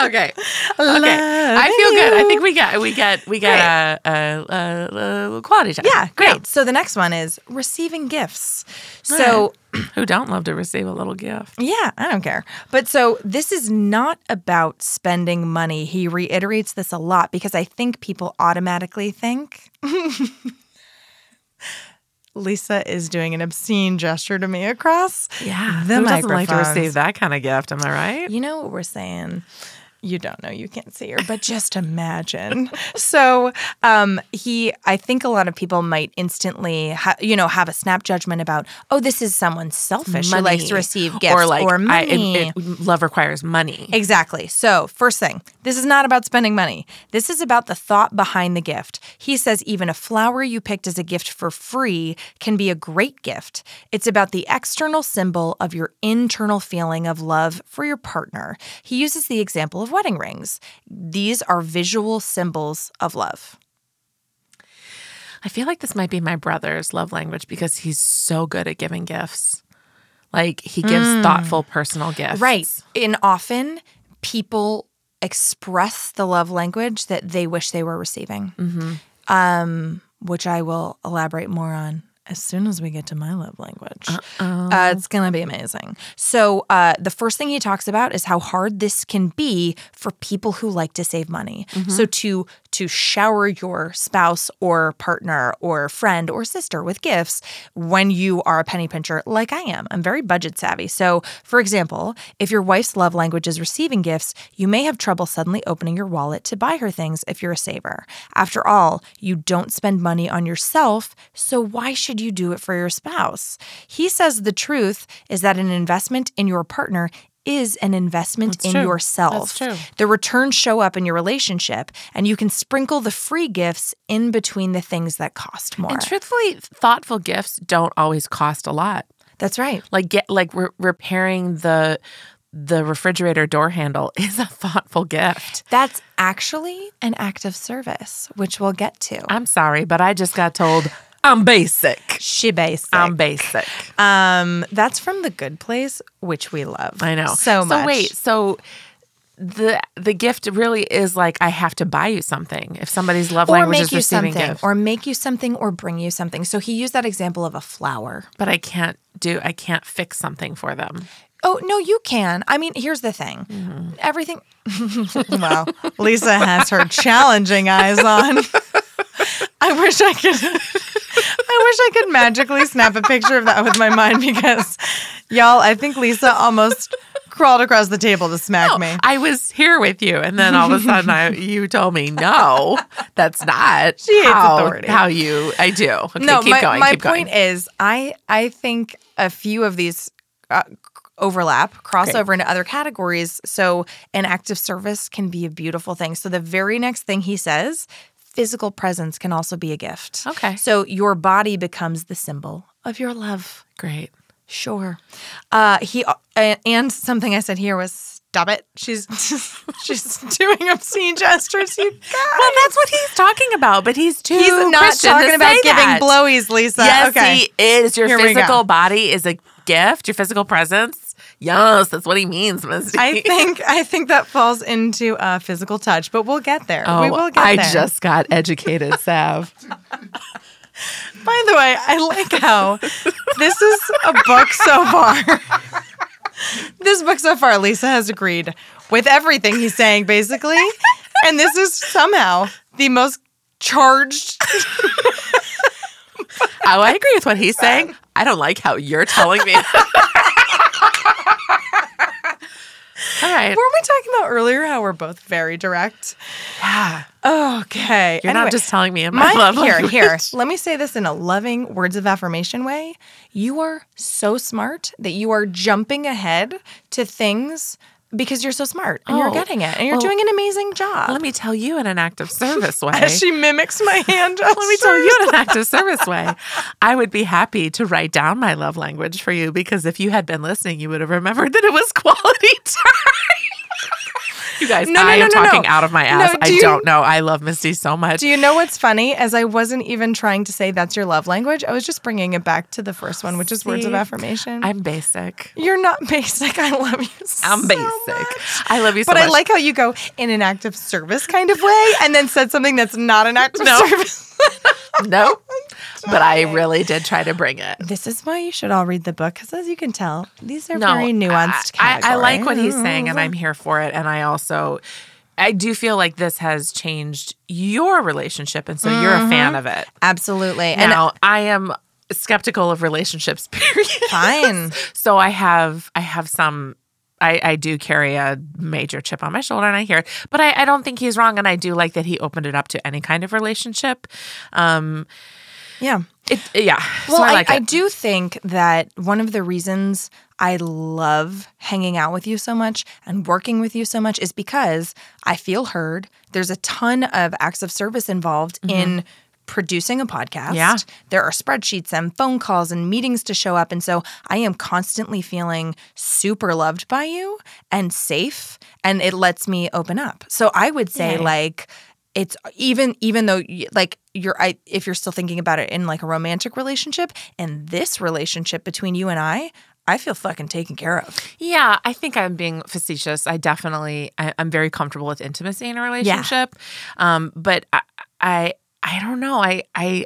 okay. Okay. I feel good. I think we got we get we got a, a, a, quality time. Yeah, great. Yeah. So the next one is receiving gifts. So right. who don't love to receive a little gift? Yeah, I don't care. But so this is not about spending money. He reiterates this a lot because I think people automatically think Lisa is doing an obscene gesture to me across yeah, the who doesn't like to receive that kind of gift? Am I right? You know what we're saying you don't know you can't see her but just imagine. So um, he i think a lot of people might instantly ha- you know have a snap judgment about oh this is someone selfish money. who likes to receive gifts or like or money. I, it, it, love requires money. Exactly. So first thing this is not about spending money. This is about the thought behind the gift. He says even a flower you picked as a gift for free can be a great gift. It's about the external symbol of your internal feeling of love for your partner. He uses the example of of wedding rings. These are visual symbols of love. I feel like this might be my brother's love language because he's so good at giving gifts. Like he gives mm. thoughtful personal gifts. Right. And often people express the love language that they wish they were receiving, mm-hmm. um, which I will elaborate more on as soon as we get to my love language. Uh, it's going to be amazing. So, uh, the first thing he talks about is how hard this can be for people who like to save money. Mm-hmm. So, to to shower your spouse or partner or friend or sister with gifts when you are a penny pincher, like I am. I'm very budget savvy. So, for example, if your wife's love language is receiving gifts, you may have trouble suddenly opening your wallet to buy her things if you're a saver. After all, you don't spend money on yourself, so why should should you do it for your spouse? He says the truth is that an investment in your partner is an investment That's in true. yourself. That's true. The returns show up in your relationship, and you can sprinkle the free gifts in between the things that cost more. And truthfully, thoughtful gifts don't always cost a lot. That's right. Like get like re- repairing the the refrigerator door handle is a thoughtful gift. That's actually an act of service, which we'll get to. I'm sorry, but I just got told I'm basic. She basic. I'm basic. Um, that's from The Good Place, which we love. I know so much. So wait, so the the gift really is like I have to buy you something if somebody's love or language make is you receiving something, gift, or make you something, or bring you something. So he used that example of a flower. But I can't do. I can't fix something for them. Oh no, you can. I mean, here's the thing. Mm-hmm. Everything. wow, Lisa has her challenging eyes on. I wish I could. I wish I could magically snap a picture of that with my mind because, y'all, I think Lisa almost crawled across the table to smack no, me. I was here with you, and then all of a sudden, I, you told me, "No, that's not she how, authority. how you." I do. Okay, no, keep my, going. my keep point going. is, I I think a few of these. Uh, overlap, crossover into other categories. So, an act of service can be a beautiful thing. So, the very next thing he says physical presence can also be a gift. Okay. So your body becomes the symbol of your love. Great. Sure. Uh, he uh, and something I said here was stop it. She's she's doing obscene gestures. You guys. Well, that's what he's talking about, but he's too. He's not Christian talking about giving that. blowies, Lisa. Yes, okay. he is. Your here physical body is a gift. Your physical presence Yes, that's what he means, Misty. I think I think that falls into uh, physical touch, but we'll get there. Oh, we will get I there. just got educated, Sav. By the way, I like how this is a book so far. this book so far, Lisa has agreed with everything he's saying, basically. And this is somehow the most charged. oh, I agree with what he's saying. I don't like how you're telling me. All right. Weren't we talking about earlier how we're both very direct? Yeah. Okay. You're anyway, not just telling me in my, my love here, language. here. Let me say this in a loving words of affirmation way. You are so smart that you are jumping ahead to things because you're so smart and you're Oh, getting it and you're well, doing an amazing job. Let me tell you in an act of service way. As she mimics my hand. Let me tell you in an act of service way. I would be happy to write down my love language for you because if you had been listening, you would have remembered that it was quality time. You guys, No, no, I no, am no, no. talking out of my No, ass. do I you- don't know. I love Misty so much. Do you know what's funny? As I wasn't even trying to say that's your love language, I was just bringing it back to the first one, which is words of affirmation. I'm basic. You're not basic. I love you. I'm so basic. much. I love you so But much. I like how you go in an act of service kind of way and then said something that's not an act of No. service. no, but I really did try to bring it. This is why you should all read the book because, as you can tell, these are No, very nuanced. I, I, I like what he's saying, and I'm mm-hmm. here for it. And I also, I do feel like this has changed your relationship, and so you're a mm-hmm. fan of it. absolutely. And Now, I am skeptical of relationships. Period. fine. so I have, I have some. I, I do carry a major chip on my shoulder and I hear it, but I, I don't think he's wrong. And I do like that he opened it up to any kind of relationship. Um, Yeah. it, yeah. Well, so I I, like I, it. do think that one of the reasons I love hanging out with you so much and working with you so much is because I feel heard. There's a ton of acts of service involved in producing a podcast. Yeah. There are spreadsheets and phone calls and meetings to show up. And so I am constantly feeling super loved by you and safe. And it lets me open up. So I would say, Yay. like, it's even even though like you're I if you're still thinking about it in like a romantic relationship in this relationship between you and I I feel fucking taken care of. Yeah, I think I'm being facetious. I definitely, I, I'm very comfortable with intimacy in a relationship. Um, but I, I, I don't know. I, I,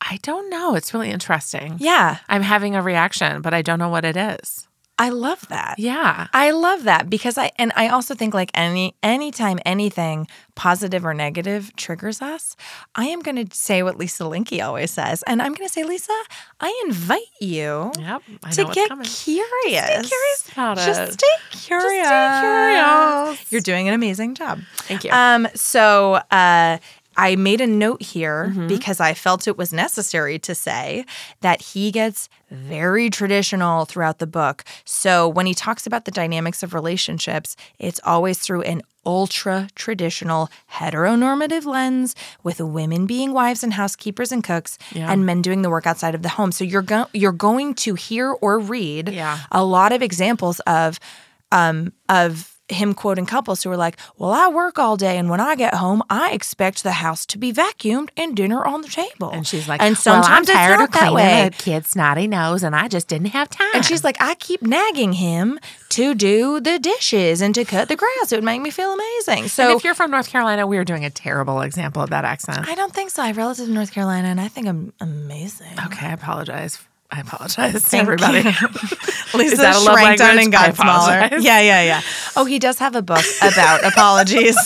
I don't know. It's really interesting. Yeah, I'm having a reaction, but I don't know what it is. I love that. Yeah. I love that because I and I also think like any anytime anything positive or negative triggers us, I am going to say what Lisa Linky always says, and I'm going to say, Lisa, I invite you Yep. I to get coming. curious. curious about Just stay curious. curious. You're doing an amazing job. Thank you. Um, so uh, I made a note here Mm-hmm. because I felt it was necessary to say that he gets very traditional throughout the book. So when he talks about the dynamics of relationships, it's always through an ultra traditional heteronormative lens with women being wives and housekeepers and cooks Yeah. and men doing the work outside of the home. So you're go- you're going to hear or read Yeah. a lot of examples of um, of him quoting couples who are like, "Well, I work all day, and when I get home, I expect the house to be vacuumed and dinner on the table." and she's like, "And sometimes well, I'm tired of cleaning way." the kid's snotty nose, and I just didn't have time. And she's like, "I keep nagging him to do the dishes and to cut the grass. It would make me feel amazing." and So if you're from North Carolina, we are doing a terrible example of that accent. I don't think so. I have relatives in North Carolina, and I think I'm amazing. Okay, I apologize. I apologize to everybody. Lisa Is that shrank down and got smaller. Yeah, yeah, yeah. Oh, he does have a book about apologies.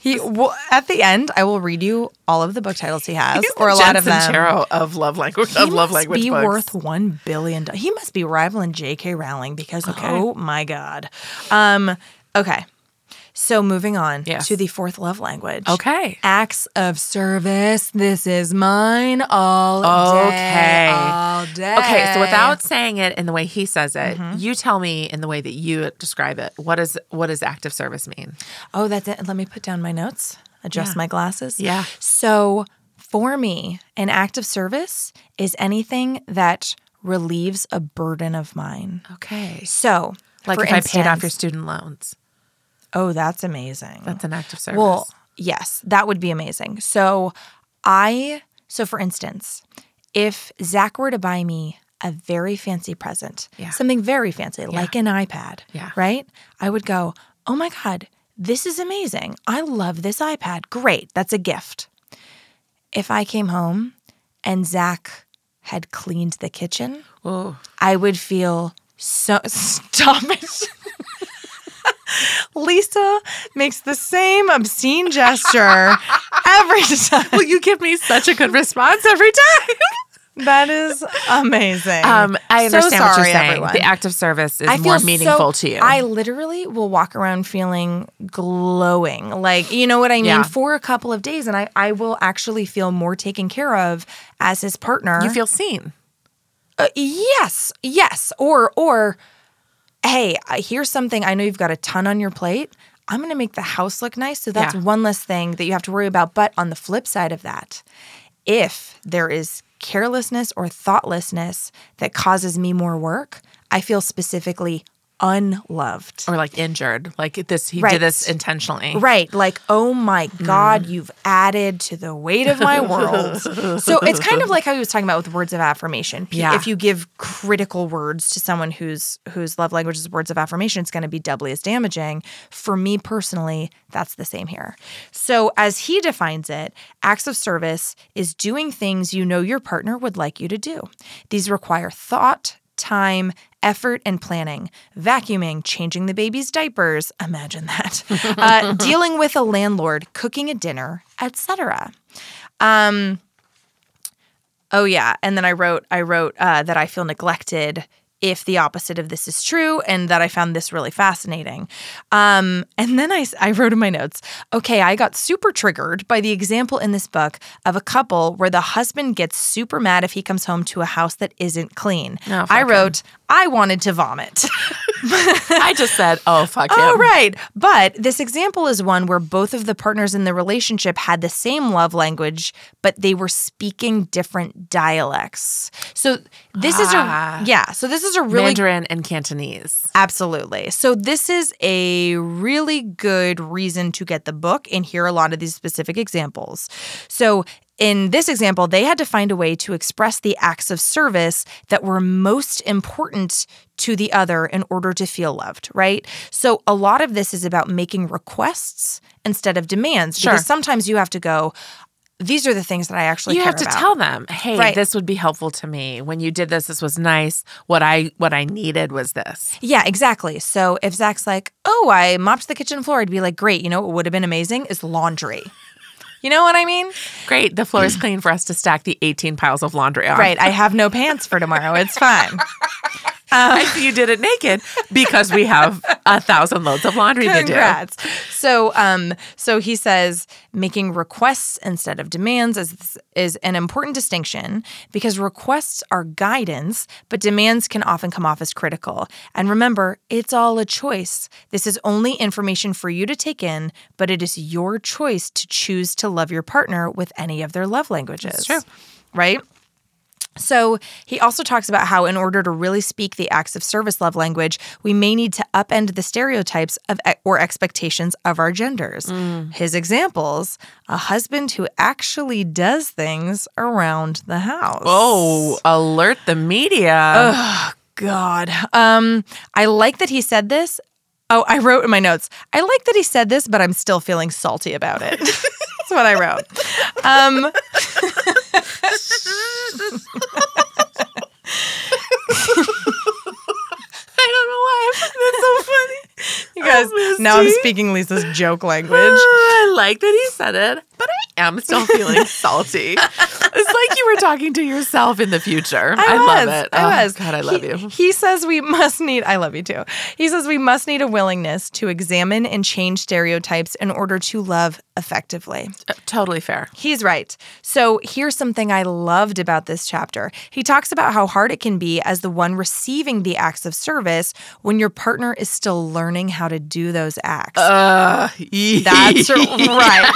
He well, at the end, I will read you all of the book titles he has, He's or a lot of them. Sincero of love language He of love must language be books. worth one billion. do- He must be rivaling J.K. Rowling because oh my god. Um, okay, so moving on Yes. to the fourth love language. Okay. acts of service. This is mine all day. Okay. all day. Okay, so without saying it in the way he says it, Mm-hmm. you tell me in the way that you describe it. What does what does active service mean? Oh, that's it. Let me put down my notes, adjust Yeah. my glasses. Yeah. So for me, an act of service is anything that relieves a burden of mine. Okay. So, Like if I paid off your student loans. Oh, that's amazing. That's an act of service. Well, yes, that would be amazing. So, I, so for instance, if Zach were to buy me a very fancy present, Yeah. something very fancy, like an iPad, Yeah. right? I would go, oh my God, this is amazing. I love this iPad. Great. That's a gift. If I came home and Zach had cleaned the kitchen, I would feel so. Stop it. Lisa makes the same obscene gesture every time. well, you give me such a good response every time. That is amazing. Um, I So understand what sorry, you're saying. everyone. The act of service is I more feel meaningful so- to you. I literally will walk around feeling glowing. Like, you know what I mean? Yeah. For a couple of days. And I, I will actually feel more taken care of as his partner. you feel seen. Uh, yes, yes. Or or hey, here's something I know you've got a ton on your plate. I'm going to make the house look nice. So that's Yeah. one less thing that you have to worry about. But on the flip side of that, if there is carelessness or thoughtlessness that causes me more work, I feel specifically unloved. Or like injured. Like this, he Right. did this intentionally. Right. Like, oh my God, Mm. you've added to the weight of my world. so it's kind of like how he was talking about with words of affirmation. Yeah. If you give critical words to someone whose whose love language is words of affirmation, it's going to be doubly as damaging. For me personally, that's the same here. So as he defines it, acts of service is doing things you know your partner would like you to do. These require thought, time, effort, and planning. Vacuuming, changing the baby's diapers, imagine that. Uh, dealing with a landlord, cooking a dinner, etc. Um, oh yeah, and then I wrote I wrote uh, that I feel neglected if the opposite of this is true, and that I found this really fascinating. Um, and then I, I wrote in my notes, okay, I got super triggered by the example in this book of a couple where the husband gets super mad if he comes home to a house that isn't clean. Oh, I him. I wanted to vomit. I just said, oh, fuck him. Oh, right. But this example is one where both of the partners in the relationship had the same love language, but they were speaking different dialects. So this Ah. is a yeah. So this is a really Mandarin and Cantonese. Absolutely. So, this is a really good reason to get the book and hear a lot of these specific examples. So, in this example, they had to find a way to express the acts of service that were most important to the other in order to feel loved, right? So, a lot of this is about making requests instead of demands Sure. because sometimes you have to go, these are the things that I actually You have to about. tell them, hey, Right. this would be helpful to me. When you did this, this was nice. What I what I needed was this. Yeah, exactly. So if Zach's like, oh, I mopped the kitchen floor, I'd be like, great. You know what would have been amazing is laundry. You know what I mean? Great. The floor is clean for us to stack the 18 piles of laundry on. Right. I have no pants for tomorrow. It's fine. I see you did it naked because we have a thousand loads of laundry to do. Congrats. So, um, so he says making requests instead of demands is is an important distinction because requests are guidance, but demands can often come off as critical. And remember, it's all a choice. This is only information for you to take in, but it is your choice to choose to love your partner with any of their love languages. true. Right? So he also talks about how, in order to really speak the acts of service love language, we may need to upend the stereotypes of or expectations of our genders. His examples: a husband who actually does things around the house. Oh, alert the media. Oh, God. Um, I like that he said this. Oh, I wrote in my notes. I like that he said this, but I'm still feeling salty about it. That's what I wrote. Um, I don't know why I find that so funny. you guys, now I'm speaking Lisa's joke language. I like that he said it, but I am still feeling salty. It's like you were talking to yourself in the future. I, love was, it. I Oh, was. God, I love He- you. He says we must need, I love you too. He says we must need a willingness to examine and change stereotypes in order to love effectively. Uh, Totally fair. He's right. So here's something I loved about this chapter. He talks about how hard it can be as the one receiving the acts of service when your partner is still learning how to do those acts. Uh, That's right.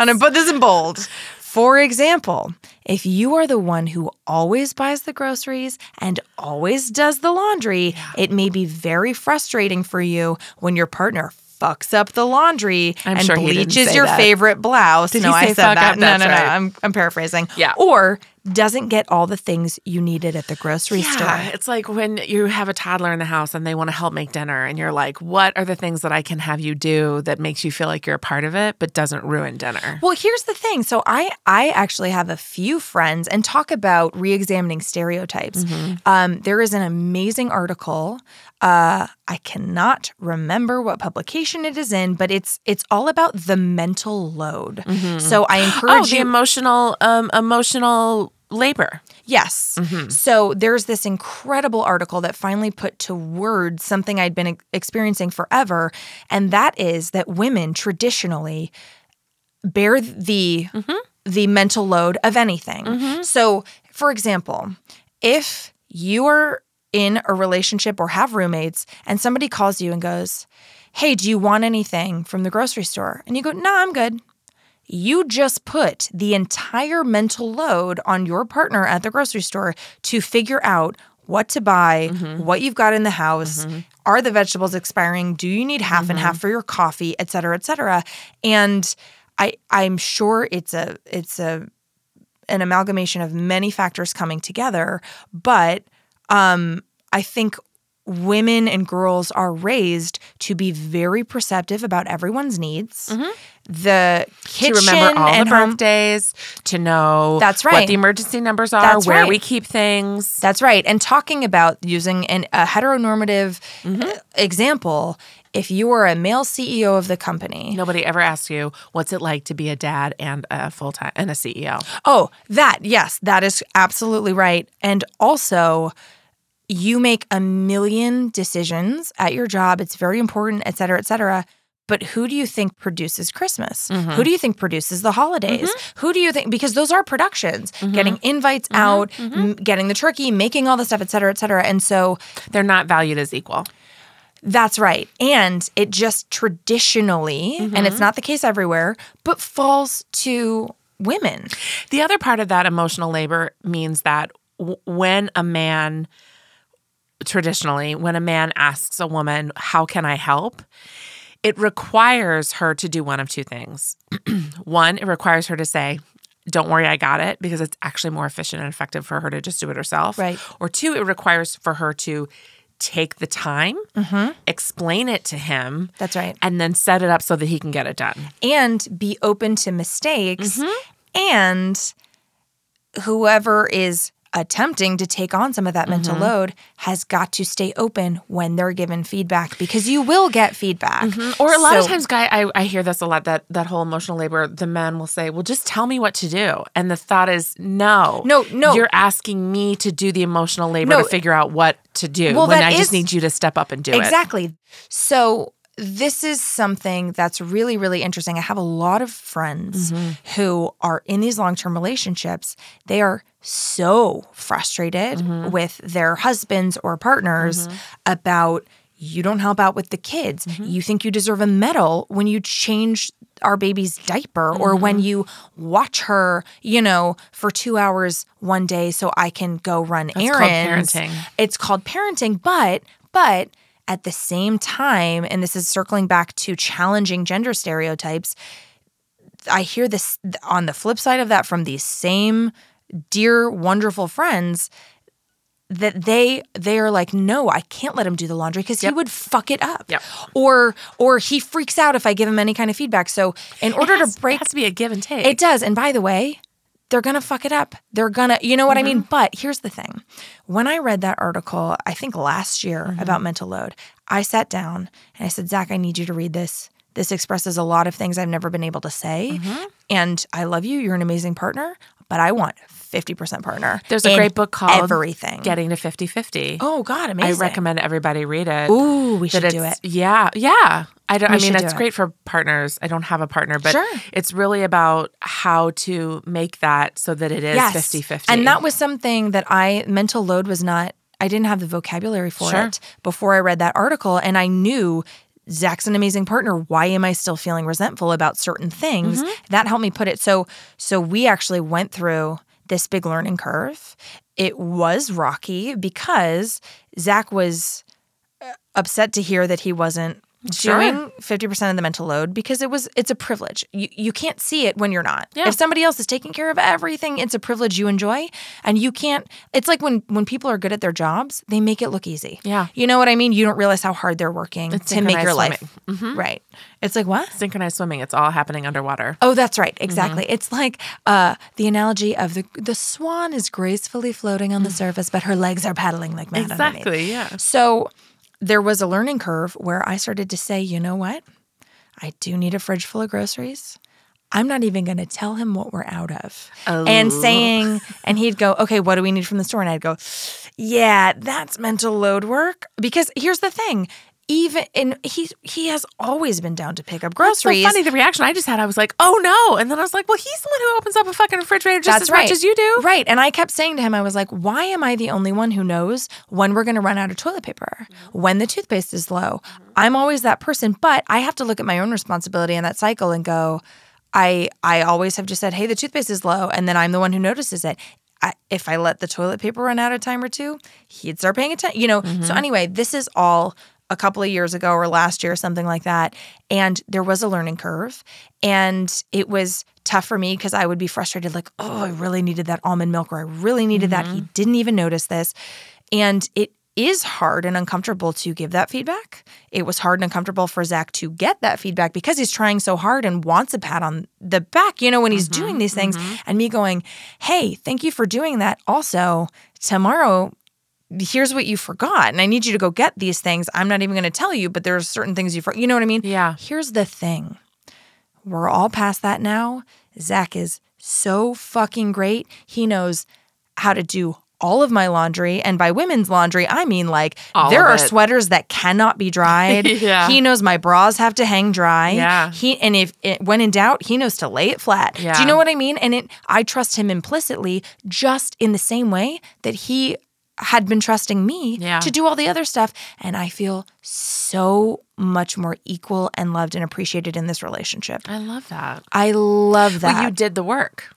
I'm going to put this in bold. For example, if you are the one who always buys the groceries and always does the laundry, it may be very frustrating for you when your partner fucks up the laundry I'm and sure he bleaches your that. favorite blouse. Did no, I said fuck that. No, no, no. I'm, I'm paraphrasing. Yeah. Or doesn't get all the things you needed at the grocery Yeah, store. it's like when you have a toddler in the house and they want to help make dinner, and you're like, "What are the things that I can have you do that makes you feel like you're a part of it, but doesn't ruin dinner?" Well, here's the thing. So I I actually have a few friends and talk about re-examining stereotypes. Um, there is an amazing article. Uh, I cannot remember what publication it is in, but it's it's all about the mental load. So I Oh, encourage the you. emotional, um, emotional labor. Yes. So there's this incredible article that finally put to words something I'd been experiencing forever, and that is that women traditionally bear the the mental load of anything. So, for example, if you are in a relationship or have roommates and somebody calls you and goes, Hey, do you want anything from the grocery store? And you go, No, I'm good. You just put the entire mental load on your partner at the grocery store to figure out what to buy, mm-hmm. what you've got in the house. Mm-hmm. Are the vegetables expiring? Do you need half mm-hmm. and half mm-hmm. for your coffee, et cetera, et cetera? And I I'm sure it's a it's a an amalgamation of many factors coming together, but um, I think women and girls are raised to be very perceptive about everyone's needs. Mm-hmm. The kitchen to remember all the birthdays, to know that's right what the emergency numbers are, that's where right. we keep things. That's right. And talking about using an, a heteronormative mm-hmm. Uh, example, if you are a male CEO of the company, nobody ever asks you what's it like to be a dad and a full time and a CEO. Oh, that yes, that is absolutely right. And also you make a million decisions at your job. It's very important, et cetera, et cetera. But who do you think produces Christmas? Mm-hmm. Who do you think produces the holidays? Mm-hmm. Who do you think, because those are productions, mm-hmm. getting invites mm-hmm. out, m- mm-hmm. getting the turkey, making all the stuff, et cetera, et cetera. And so they're not valued as equal. That's right. And it just traditionally, and it's mm-hmm. not the case everywhere, but falls to women. The other part of that emotional labor means that w- when a man traditionally, when a man asks a woman, How can I help? it requires her to do one of two things. one, it requires her to say, don't worry, I got it, because it's actually more efficient and effective for her to just do it herself. Right. Or two, it requires for her to take the time, mm-hmm. explain it to him. That's right. And then set it up so that he can get it done. And be open to mistakes. Mm-hmm. And whoever is attempting to take on some of that mental mm-hmm. load has got to stay open when they're given feedback because you will get feedback. Mm-hmm. Or a lot so, of times, guy, I, I hear this a lot that that whole emotional labor. The men will say, "Well, just tell me what to do," and the thought is, "No, no, no, you're asking me to do the emotional labor no. to figure out what to do well, when I is, just need you to step up and do exactly. it." Exactly. So this is something that's really, really interesting. I have a lot of friends mm-hmm. who are in these long term relationships. They are so frustrated mm-hmm. with their husbands or partners mm-hmm. about you don't help out with the kids. Mm-hmm. You think you deserve a medal when you change our baby's diaper or when mm-hmm. you watch her, you know, for 2 hours one day so I can go run That's errands. Called parenting. It's called parenting, but but at the same time, and this is circling back to challenging gender stereotypes, I hear this on the flip side of that from these same dear, wonderful friends that they they are like no i can't let him do the laundry because yep. he would fuck it up yep. or or he freaks out if i give him any kind of feedback so in order has, to break it has to be a give and take it does and by the way they're gonna fuck it up they're gonna you know what mm-hmm. i mean mm-hmm. but here's the thing when i read that article i think last year mm-hmm. about mental load i sat down and i said zach i need you to read this this expresses a lot of things i've never been able to say mm-hmm. and i love you you're an amazing partner but i want 50% partner. There's a great book called Everything. Getting to 50 50. Oh, God, amazing. I recommend everybody read it. Ooh, we should do it. Yeah, yeah. I, don't, I mean, it's great for partners. I don't have a partner, but sure. it's really about how to make that so that it is 50 yes. 50. And that was something that I, mental load was not, I didn't have the vocabulary for sure. it before I read that article. And I knew Zach's an amazing partner. Why am I still feeling resentful about certain things? Mm-hmm. That helped me put it. So, so we actually went through this big learning curve. It was rocky because Zach was uh, upset to hear that he wasn't sure. doing 50% of the mental load because it was it's a privilege. You you can't see it when you're not. Yeah. If somebody else is taking care of everything, it's a privilege you enjoy and you can't it's like when when people are good at their jobs, they make it look easy. Yeah. You know what I mean? You don't realize how hard they're working it's to make your life. Mm-hmm. Right. It's like what? Synchronized swimming. It's all happening underwater. Oh, that's right. Exactly. Mm-hmm. It's like uh, the analogy of the the swan is gracefully floating on the surface, but her legs are paddling like mad. Exactly. Underneath. Yeah. So there was a learning curve where I started to say, you know what? I do need a fridge full of groceries. I'm not even going to tell him what we're out of. Oh. And saying, and he'd go, okay, what do we need from the store? And I'd go, yeah, that's mental load work. Because here's the thing even and he he has always been down to pick up That's so groceries. funny. The reaction I just had, I was like, "Oh no!" And then I was like, "Well, he's the one who opens up a fucking refrigerator just That's as right. much as you do." Right. And I kept saying to him, I was like, why am I the only one who knows when we're going to run out of toilet paper, mm-hmm. when the toothpaste is low? Mm-hmm. I'm always that person, but I have to look at my own responsibility in that cycle and go, I I always have just said, hey, the toothpaste is low, and then I'm the one who notices it. I, if I let the toilet paper run out a time or two, he'd start paying attention. You know. So mm-hmm. anyway, this is all a couple of years ago or last year, something like that. And there was a learning curve. And it was tough for me because I would be frustrated, like, oh, I really needed that almond milk, or I really needed that. He mm-hmm. didn't even notice this. And it is hard and uncomfortable to give that feedback. It was hard and uncomfortable for Zach to get that feedback because he's trying so hard and wants a pat on the back, you know, when he's doing mm-hmm. these things. Mm-hmm. And me going, hey, thank you for doing that. Also, tomorrow, here's what you forgot. And I need you to go get these things. I'm not even going to tell you, but there's certain things you forgot. You know what I mean? Yeah. Here's the thing we're all past that now. Zach is so fucking great. He knows how to do all of my laundry. And by women's laundry, I mean like All there are sweaters that cannot be dried. Yeah. He knows my bras have to hang dry. Yeah. He and if it, when in doubt, he knows to lay it flat. yeah. Do you know what I mean? And it I trust him implicitly just in the same way that he had been trusting me Yeah. to do all the other stuff. And I feel so much more equal and loved and appreciated in this relationship. I love that. I love that. Well, you did the work.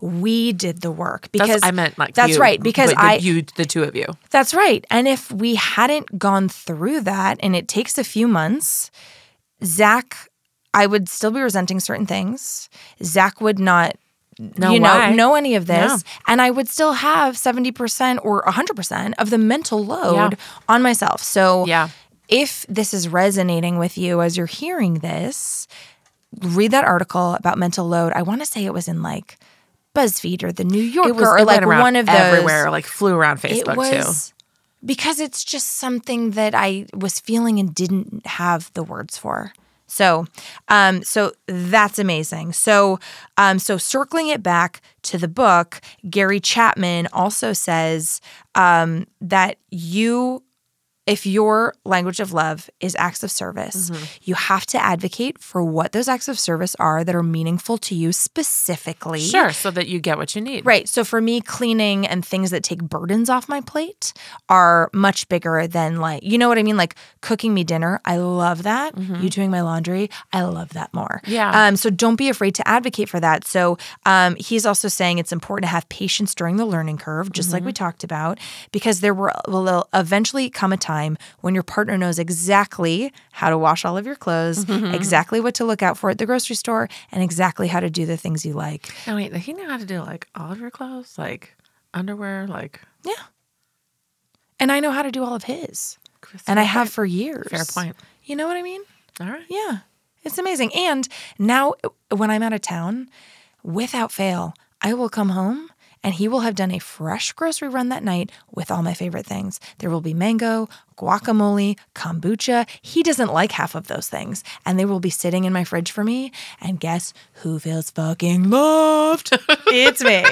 we did the work That's, because I meant like that's you, right because the- I you the two of you. that's right. And if we hadn't gone through that, and it takes a few months, Zach, I would still be resenting certain things. Zach would not. Know you know, why. know any of this, Yeah. and I would still have seventy percent or hundred percent of the mental load Yeah. on myself. So, Yeah. if this is resonating with you as you're hearing this, read that article about mental load. I want to say it was in like BuzzFeed or the New Yorker It was or it like one of those everywhere. Like flew around Facebook it too. because it's just something that I was feeling and didn't have the words for. So, um, so that's amazing. So, um, so circling it back to the book, Gary Chapman also says um, that you, if your language of love is acts of service, Mm-hmm. you have to advocate for what those acts of service are that are meaningful to you specifically. Sure, so that you get what you need. Right. So for me, cleaning and things that take burdens off my plate are much bigger than like, you know what I mean? Like cooking me dinner. I love that. You doing my laundry. I love that more. Mm-hmm. Yeah. Um, so don't be afraid to advocate for that. So um, he's also saying it's important to have patience during the learning curve, just like we Mm-hmm. talked about, because there will, will eventually come a time when your partner knows exactly how to wash all of your clothes, Mm-hmm. exactly what to look out for at the grocery store, and exactly how to do the things you like. No, wait, he knew how to do like all of your clothes, like underwear, like Yeah. And I know how to do all of his. And I have for years. Fair point. You know what I mean? All right. Yeah. It's amazing. And now when I'm out of town, without fail, I will come home and he will have done a fresh grocery run that night with all my favorite things. There will be mango, guacamole, kombucha. He doesn't like half of those things. And they will be sitting in my fridge for me. And guess who feels fucking loved? it's me.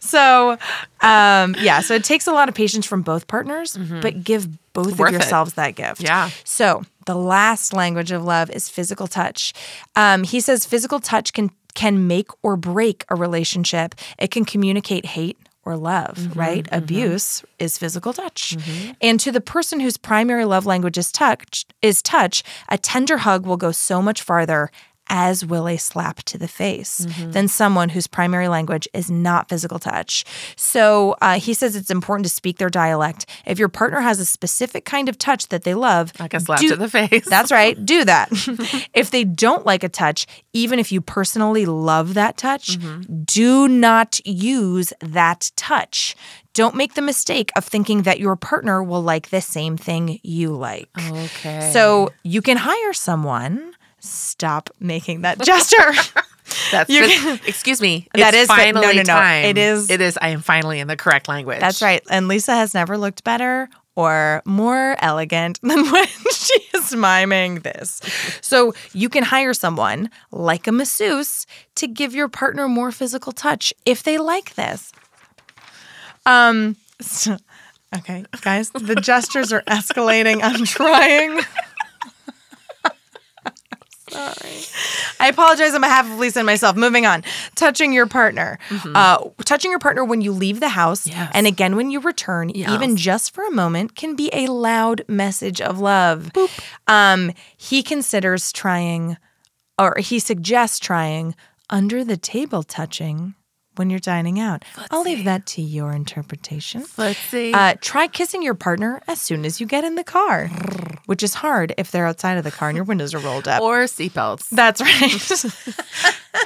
So, um, yeah, so it takes a lot of patience from both partners, but give both of worth it. yourselves that gift. Yeah. So, the last language of love is physical touch. Um, he says physical touch can can make or break a relationship. It can communicate hate or love, mm-hmm, right? Mm-hmm. Abuse is physical touch. Mm-hmm. And to the person whose primary love language is touch, is touch, a tender hug will go so much farther as will a slap to the face than someone whose primary language is not physical touch. So uh, he says it's important to speak their dialect. If your partner has a specific kind of touch that they love, Like a slap do- to the face. that's right. Do that. if they don't like a touch, even if you personally love that touch, do not use that touch. Don't make the mistake of thinking that your partner will like the same thing you like. Okay. So you can hire someone. Stop making that gesture. That's you can- excuse me. That is fi- no, finally no, no. time. It is- It is. I am finally in the correct language. That's right. And Lisa has never looked better or more elegant than when she is miming this. So you can hire someone like a masseuse to give your partner more physical touch if they like this. Um, so- Okay, guys, the gestures are escalating. I'm trying. Sorry. I apologize on behalf of Lisa and myself. Moving on. Touching your partner. Uh, touching your partner when you leave the house Yes. and again when you return, even just for a moment, can be a loud message of love. Um, he considers trying, or he suggests trying under the table touching when you're dining out. I'll leave that to your interpretation. Let's see. Uh, try kissing your partner as soon as you get in the car, which is hard if they're outside of the car and your windows are rolled up. or seatbelts. That's right.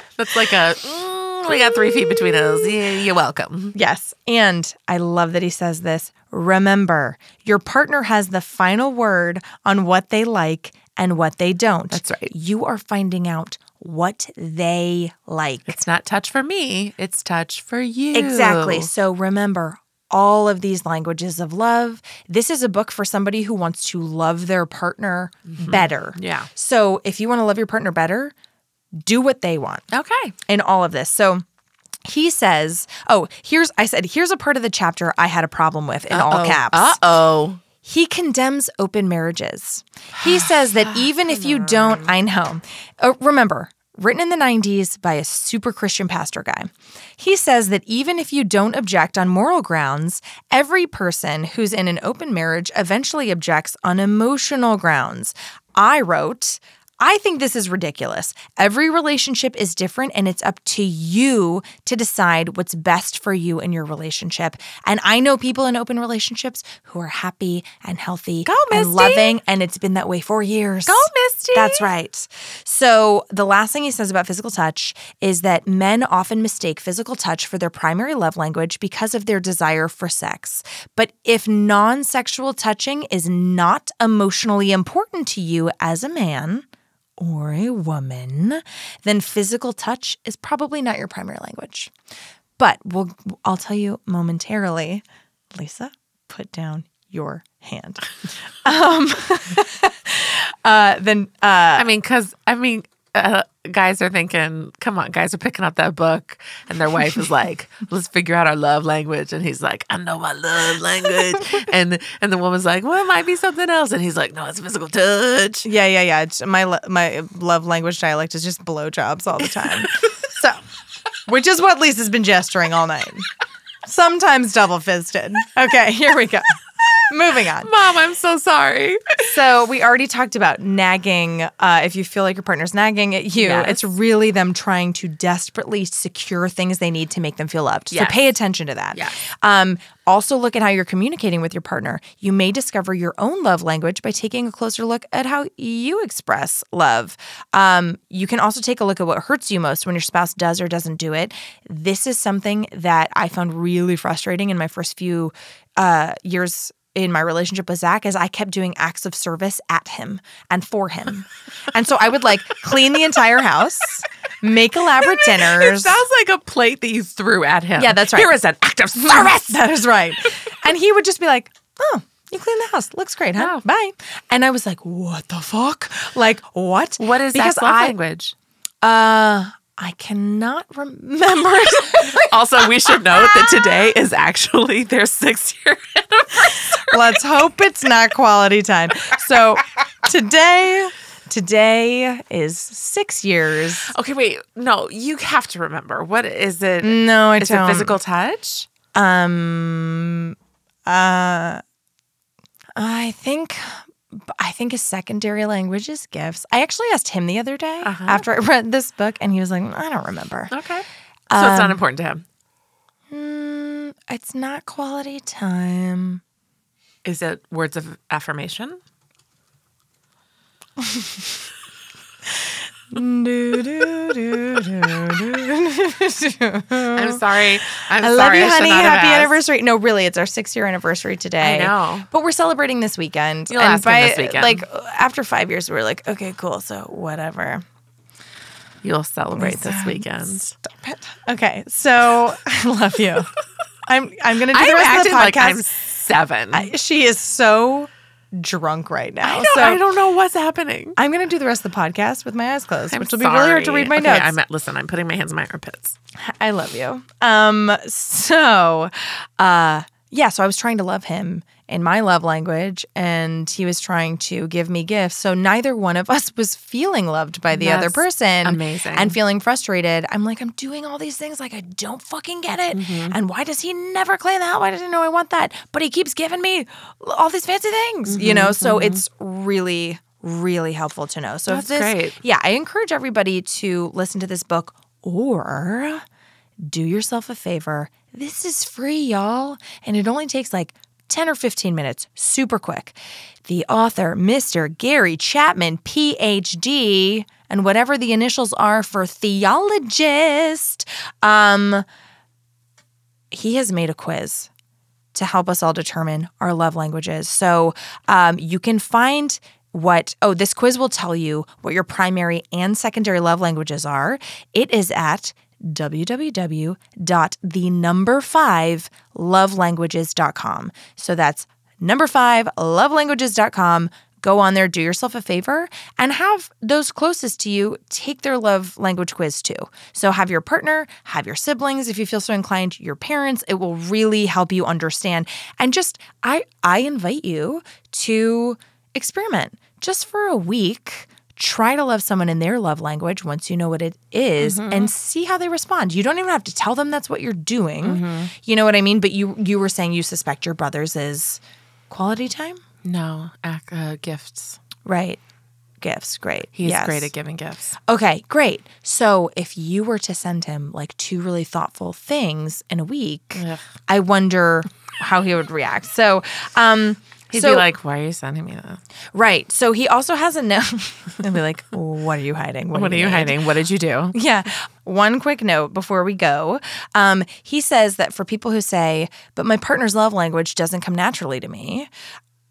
That's like a. mm, we got three feet between us. Yeah, you're welcome. yes. And I love that he says this. Remember, your partner has the final word on what they like and what they don't. That's right. You are finding out what they like. It's not touch for me. It's touch for you. Exactly. So remember all of these languages of love. This is a book for somebody who wants to love their partner better. Yeah. So if you want to love your partner better, do what they want Okay. in all of this. So he says, Oh, here's, I said, here's a part of the chapter I had a problem with in all caps. Uh oh. He condemns open marriages. He says that even if you don't, I know. Uh, remember, written in the 90s by a super Christian pastor guy. He says that even if you don't object on moral grounds, every person who's in an open marriage eventually objects on emotional grounds. I wrote, I think this is ridiculous. Every relationship is different, and it's up to you to decide what's best for you in your relationship. And I know people in open relationships who are happy and healthy Go, and loving, and it's been that way for years. Go, Misty. That's right. So, the last thing he says about physical touch is that men often mistake physical touch for their primary love language because of their desire for sex. But if non sexual touching is not emotionally important to you as a man, or a woman, then physical touch is probably not your primary language. But we'll, I'll tell you momentarily, Lisa, put down your hand. um, uh, then uh, I mean, because I mean, uh, guys are thinking, come on, guys are picking up that book, and their wife is like, let's figure out our love language, and he's like, I know my love language, and and the woman's like, well, it might be something else, and he's like, no, it's physical touch. yeah, yeah, yeah. It's- My my love language dialect is just blowjobs all the time. so, which is what Lisa's been gesturing all night. Sometimes double fisted. Okay, here we go. Moving on. Mom, I'm so sorry. So we already talked about nagging. Uh, if you feel like your partner's nagging at you, Yes. it's really them trying to desperately secure things they need to make them feel loved. Yes. So pay attention to that. Yes. Um, also, look at how you're communicating with your partner. You may discover your own love language by taking a closer look at how you express love. Um, you can also take a look at what hurts you most when your spouse does or doesn't do it. This is something that I found really frustrating in my first few uh, years in my relationship with Zach is I kept doing acts of service at him and for him. and so I would like clean the entire house, make elaborate It dinners. sounds like a plate that you threw at him. Yeah, that's right. Here is an act of service. that is right. And he would just be like, oh, you clean the house. Looks great, huh? Oh. Bye. And I was like, what the fuck? Like, what? What is because that love I, language? Uh, I cannot remember. Also, we should note that today is actually their six year anniversary. Let's hope it's not quality time. So today, today is six years. Okay, wait. No, you have to remember. What is it? No, I is don't. it physical touch? Um, uh, I think. I think a secondary language is gifts. I actually asked him the other day Uh-huh. after I read this book, and he was like, "I don't remember." Okay. So it's Um, not important to him. Mm, it's not quality time. Is it words of affirmation? Do, do, do. I'm sorry. I'm I love sorry. you, honey. Happy asked. anniversary. No, really, it's our six year anniversary today. I know. But we're celebrating this weekend. You'll ask him this weekend. Like after five years, we were like, okay, cool. So whatever. You'll celebrate this Listen, weekend. Stop it. Okay. So I love you. I'm I'm gonna do the I'm rest of the like podcast. I'm seven. I, I- she is so drunk right now. don't, so I don't know what's happening. I'm gonna do the rest of the podcast with my eyes closed, I'm which will be really hard to read my Okay, notes. I'm at, listen, I'm putting my hands in my armpits. I love you. Um, so uh yeah, so I was trying to love him in my love language and he was trying to give me gifts. So neither one of us was feeling loved by the That's other person. amazing. And feeling frustrated. I'm like, I'm doing all these things like I don't fucking get it. Mm-hmm. And why does he never claim that? Why does he know I want that? But he keeps giving me all these fancy things, you know? So it's really, really helpful to know. So Mm-hmm, That's this, great. yeah, I encourage everybody to listen to this book or do yourself a favor. This is free, y'all. And it only takes like 10 or 15 minutes, super quick. The author, Mr. Gary Chapman, PhD, and whatever the initials are for theologist, um, he has made a quiz to help us all determine our love languages. So um, you can find what, oh, this quiz will tell you what your primary and secondary love languages are. It is at www.thenumber5lovelanguages.com. So that's number five lovelanguages.com. Go on there, do yourself a favor, and have those closest to you take their love language quiz too. So have your partner, have your siblings, if you feel so inclined, your parents. It will really help you understand. And just I I invite you to experiment just for a week. Try to love someone in their love language once you know what it is and see how they respond. You don't even have to tell them that's what you're doing. You know what I mean? But you you were saying you suspect your brother's is quality time? No, uh, gifts. Right. Gifts, great. He's Yes. great at giving gifts. Okay, great. So if you were to send him like two really thoughtful things in a week, Ugh. I wonder how he would react. So, um, He'd so be like, "Why are you sending me this? right. So he also has a note. He'll be like, "What are you hiding? What are you need?" hiding? What did you do?" Yeah. One quick note before we go. Um, he says that for people who say, but my partner's love language doesn't come naturally to me.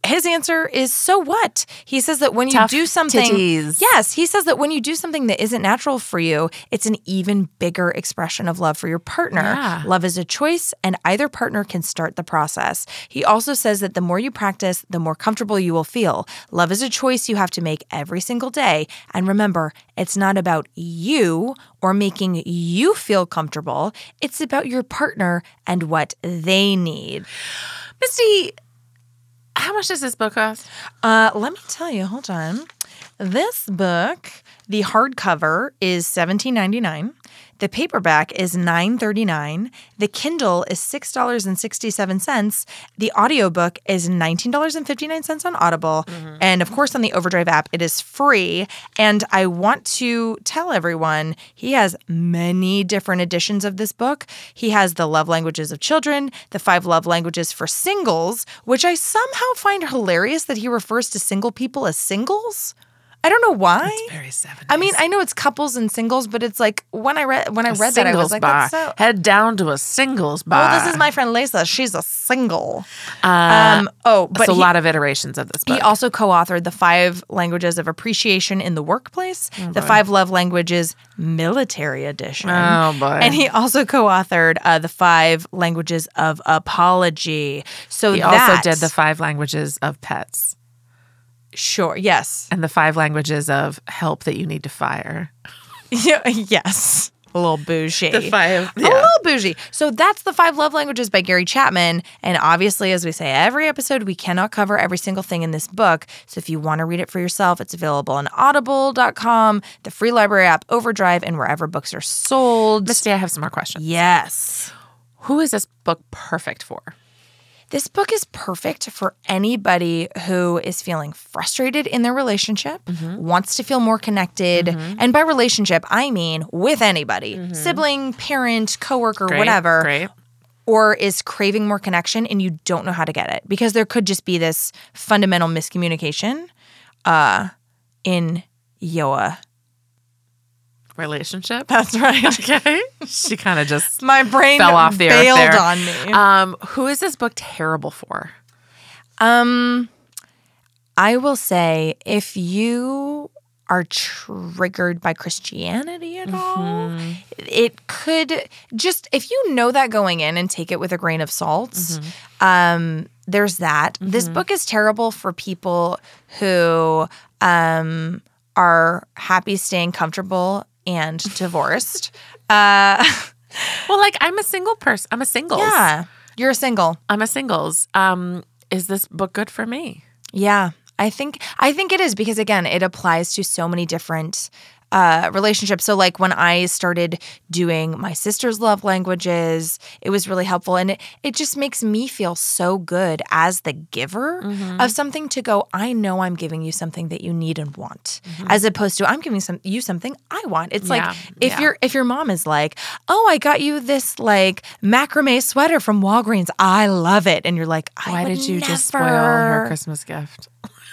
His answer is so what? He says that when you Tough do something titties. Yes, he says that when you do something that isn't natural for you, it's an even bigger expression of love for your partner. Yeah. Love is a choice and either partner can start the process. He also says that the more you practice, the more comfortable you will feel. Love is a choice you have to make every single day. And remember, it's not about you or making you feel comfortable. It's about your partner and what they need. Misty, how much does this book cost? Uh, let me tell you, hold on. This book, the hardcover is seventeen ninety nine. The paperback is nine thirty nine. The Kindle is six dollars and sixty seven cents. The audiobook is nineteen dollars and fifty nine cents on Audible, mm-hmm. and of course on the Overdrive app it is free. And I want to tell everyone he has many different editions of this book. He has the love languages of children, the five love languages for singles, which I somehow find hilarious that he refers to single people as singles. I don't know why. Very seven. I mean, I know it's couples and singles, but it's like when I read when I read that, I was like, bar. so. Head down to a singles bar. Well, this is my friend Lisa. She's a single. Uh, Um. Oh, but but a lot of iterations of this book. he also co-authored the five languages of appreciation in the workplace, Oh, the five love languages military edition. Oh, boy. And he also co-authored uh, the five languages of apology. So he that, also did the five languages of pets sure. Yes. and the five languages of help that you need to fire. Yeah, yes. A little bougie. The five. A little bougie. So that's the five love languages by Gary Chapman. And obviously, as we say every episode, we cannot cover every single thing in this book. So if you want to read it for yourself, it's available on audible.com, the free library app Overdrive, and wherever books are sold. Misty, I have some more questions. Yes. Who is this book perfect for? This book is perfect for anybody who is feeling frustrated in their relationship, mm-hmm. wants to feel more connected. Mm-hmm. And by relationship, I mean with anybody mm-hmm. sibling, parent, coworker, Great, whatever. Great. or is craving more connection and you don't know how to get it because there could just be this fundamental miscommunication uh, in Yoa. Relationship. That's right. Okay. she kind of just My brain fell off the earth bailed there. on me. Um, who is this book terrible for? Um, I will say if you are triggered by Christianity at all, it could just if you know that going in and take it with a grain of salt. Um, there's that. This book is terrible for people who um are happy staying comfortable and divorced. Uh, Well, like I'm a single person. I'm a single. yeah. You're a single. I'm a singles. Um, is this book good for me? Yeah. I think I think it is because again, it applies to so many different uh, relationships. So, like when I started doing my sister's love languages, it was really helpful. And it, it just makes me feel so good as the giver Mm-hmm. of something to go, I know I'm giving you something that you need and want, as opposed to I'm giving some you something I want. It's Mm-hmm. Yeah, like if yeah. your if your mom is like, Oh, I got you this like macrame sweater from Walgreens. I love it. And you're like, I Why did you just spoil her Christmas gift?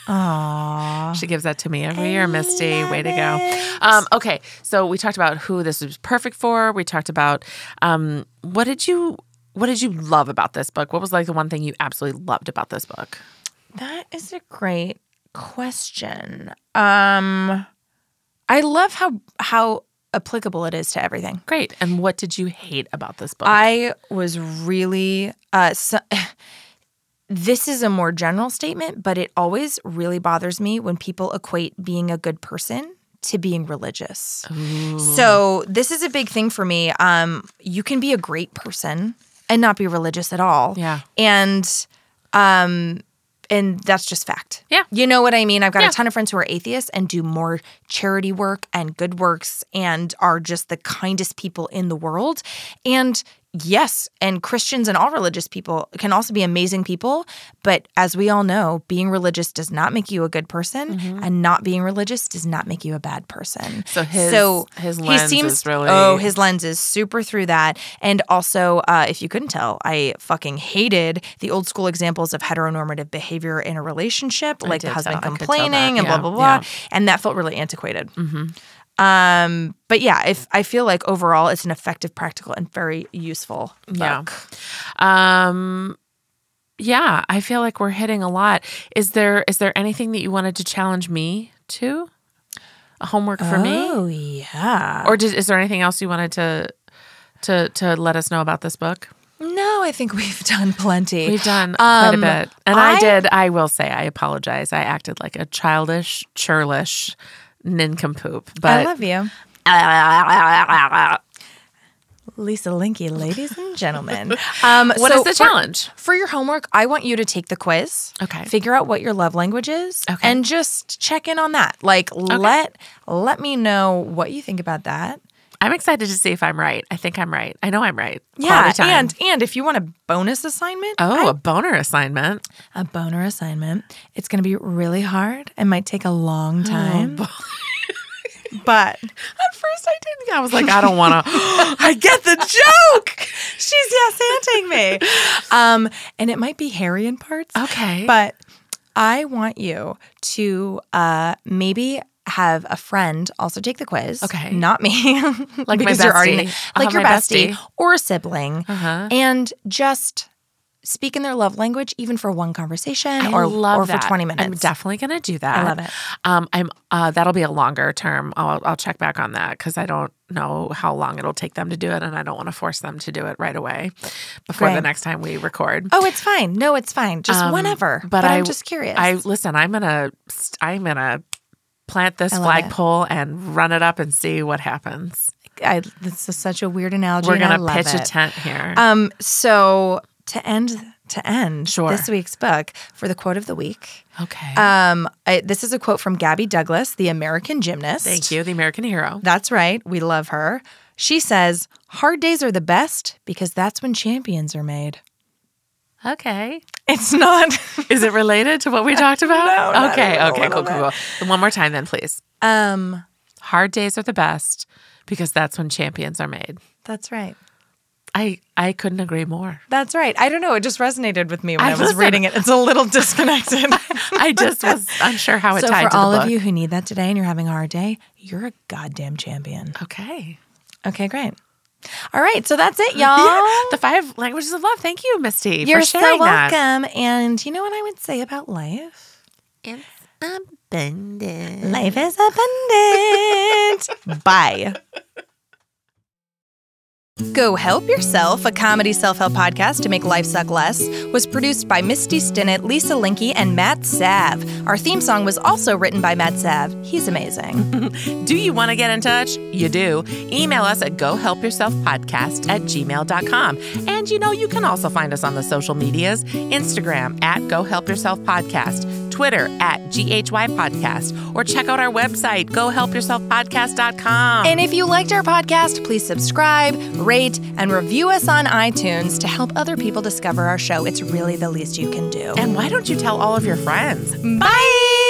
Aw. She gives that to me every year, Misty. Way to go. Um, okay, so we talked about who this was perfect for. We talked about um, what did you what did you love about this book? What was like the one thing you absolutely loved about this book? That is a great question. Um I love how how applicable it is to everything. Great. And what did you hate about this book? I was really uh so, this is a more general statement, but it always really bothers me when people equate being a good person to being religious. So this is a big thing for me. Um, you can be a great person and not be religious at all. Yeah. And um and that's just fact. Yeah. You know what I mean? I've got Yeah. a ton of friends who are atheists and do more charity work and good works and are just the kindest people in the world. And yes, and Christians and all religious people can also be amazing people. But as we all know, being religious does not make you a good person, and not being religious does not make you a bad person. So his- his he lens seems is really- oh his lens is super through that. And also, uh, if you couldn't tell, I fucking hated the old school examples of heteronormative behavior in a relationship, like the husband tell- I could tell complaining that. and blah Yeah, blah blah. yeah. And that felt really antiquated. Um, but yeah, if I feel like overall it's an effective, practical, and very useful book. Yeah. Um yeah, I feel like we're hitting a lot. Is there is there anything that you wanted to challenge me to? A homework for me? Oh yeah. Or did, is there anything else you wanted to to to let us know about this book? No, I think we've done plenty. We've done quite a Um, bit. And I, I- did, I will say, I apologize. I acted like a childish, churlish nincompoop. But I love you. Lisa Linky, ladies and gentlemen. Um, What so is the challenge? For your homework, I want you to take the quiz. Okay. Figure out what your love language is. Okay. And just check in on that. Like let let me know what you think about that. I'm excited to see if I'm right. I think I'm right. I know I'm right. Yeah. And and if you want a bonus assignment, oh, a boner assignment. a boner assignment, it's gonna be really hard. It might take a long time. but At first, I didn't. I was like, I don't want to. I get the joke. She's yes anding me. Um, and it might be hairy in parts. Okay. But I want you to uh maybe have a friend also take the quiz. Okay. Not me. Like my because you're already like your bestie, bestie. or a sibling. Uh-huh. And just speak in their love language even for one conversation I or love or for 20 minutes. I'm definitely going to do that. I love it. Um, I'm. Uh, that'll be a longer term. I'll, I'll check back on that because I don't know how long it'll take them to do it, and I don't want to force them to do it right away before the next time we record. Oh, it's fine. No, it's fine. Just Um, whenever. but But, I- I'm just curious. I listen. I'm gonna. I'm gonna plant this it. flagpole and run it up and see what happens. I, this is such a weird analogy. We're gonna pitch a tent here. Um, so to end to end Sure. this week's book for the quote of the week. okay. Um, I, this is a quote from Gabby Douglas, the American gymnast. Thank you, the American hero. That's right. We love her. She says, "Hard days are the best because that's when champions are made." Okay. It's not. Is it related to what we talked about? No, okay. Okay. Cool. Cool. Cool. One more time, then, please. um, Hard days are the best because that's when champions are made. that's right. I I couldn't agree more. That's right. I don't know. It just resonated with me when I I, was listen. reading it. It's a little disconnected. I just was unsure how it so tied for to all of you who need that today and you're having a hard day, you're a goddamn champion. Okay. Okay, great. All right, so that's it, y'all. The five languages of love. Thank you, Misty, You're for so sharing that. welcome. And you know what I would say about life? It's abundant. Life is abundant. Bye. Go Help Yourself, a comedy self help podcast to make life suck less, was produced by Misty Stinnett, Lisa Linky, and Matt Sav. Our theme song was also written by Matt Sav. He's amazing. do you want to get in touch? You do. Email us at gohelpyourselfpodcast at gmail.com. And you know, you can also find us on the social medias Instagram at Go Help Yourself Podcast. Twitter at GHY Podcast, or check out our website, gohelpyourselfpodcast.com. And if you liked our podcast, please subscribe, rate, and review us on iTunes to help other people discover our show. It's really the least you can do. And why don't you tell all of your friends? Bye.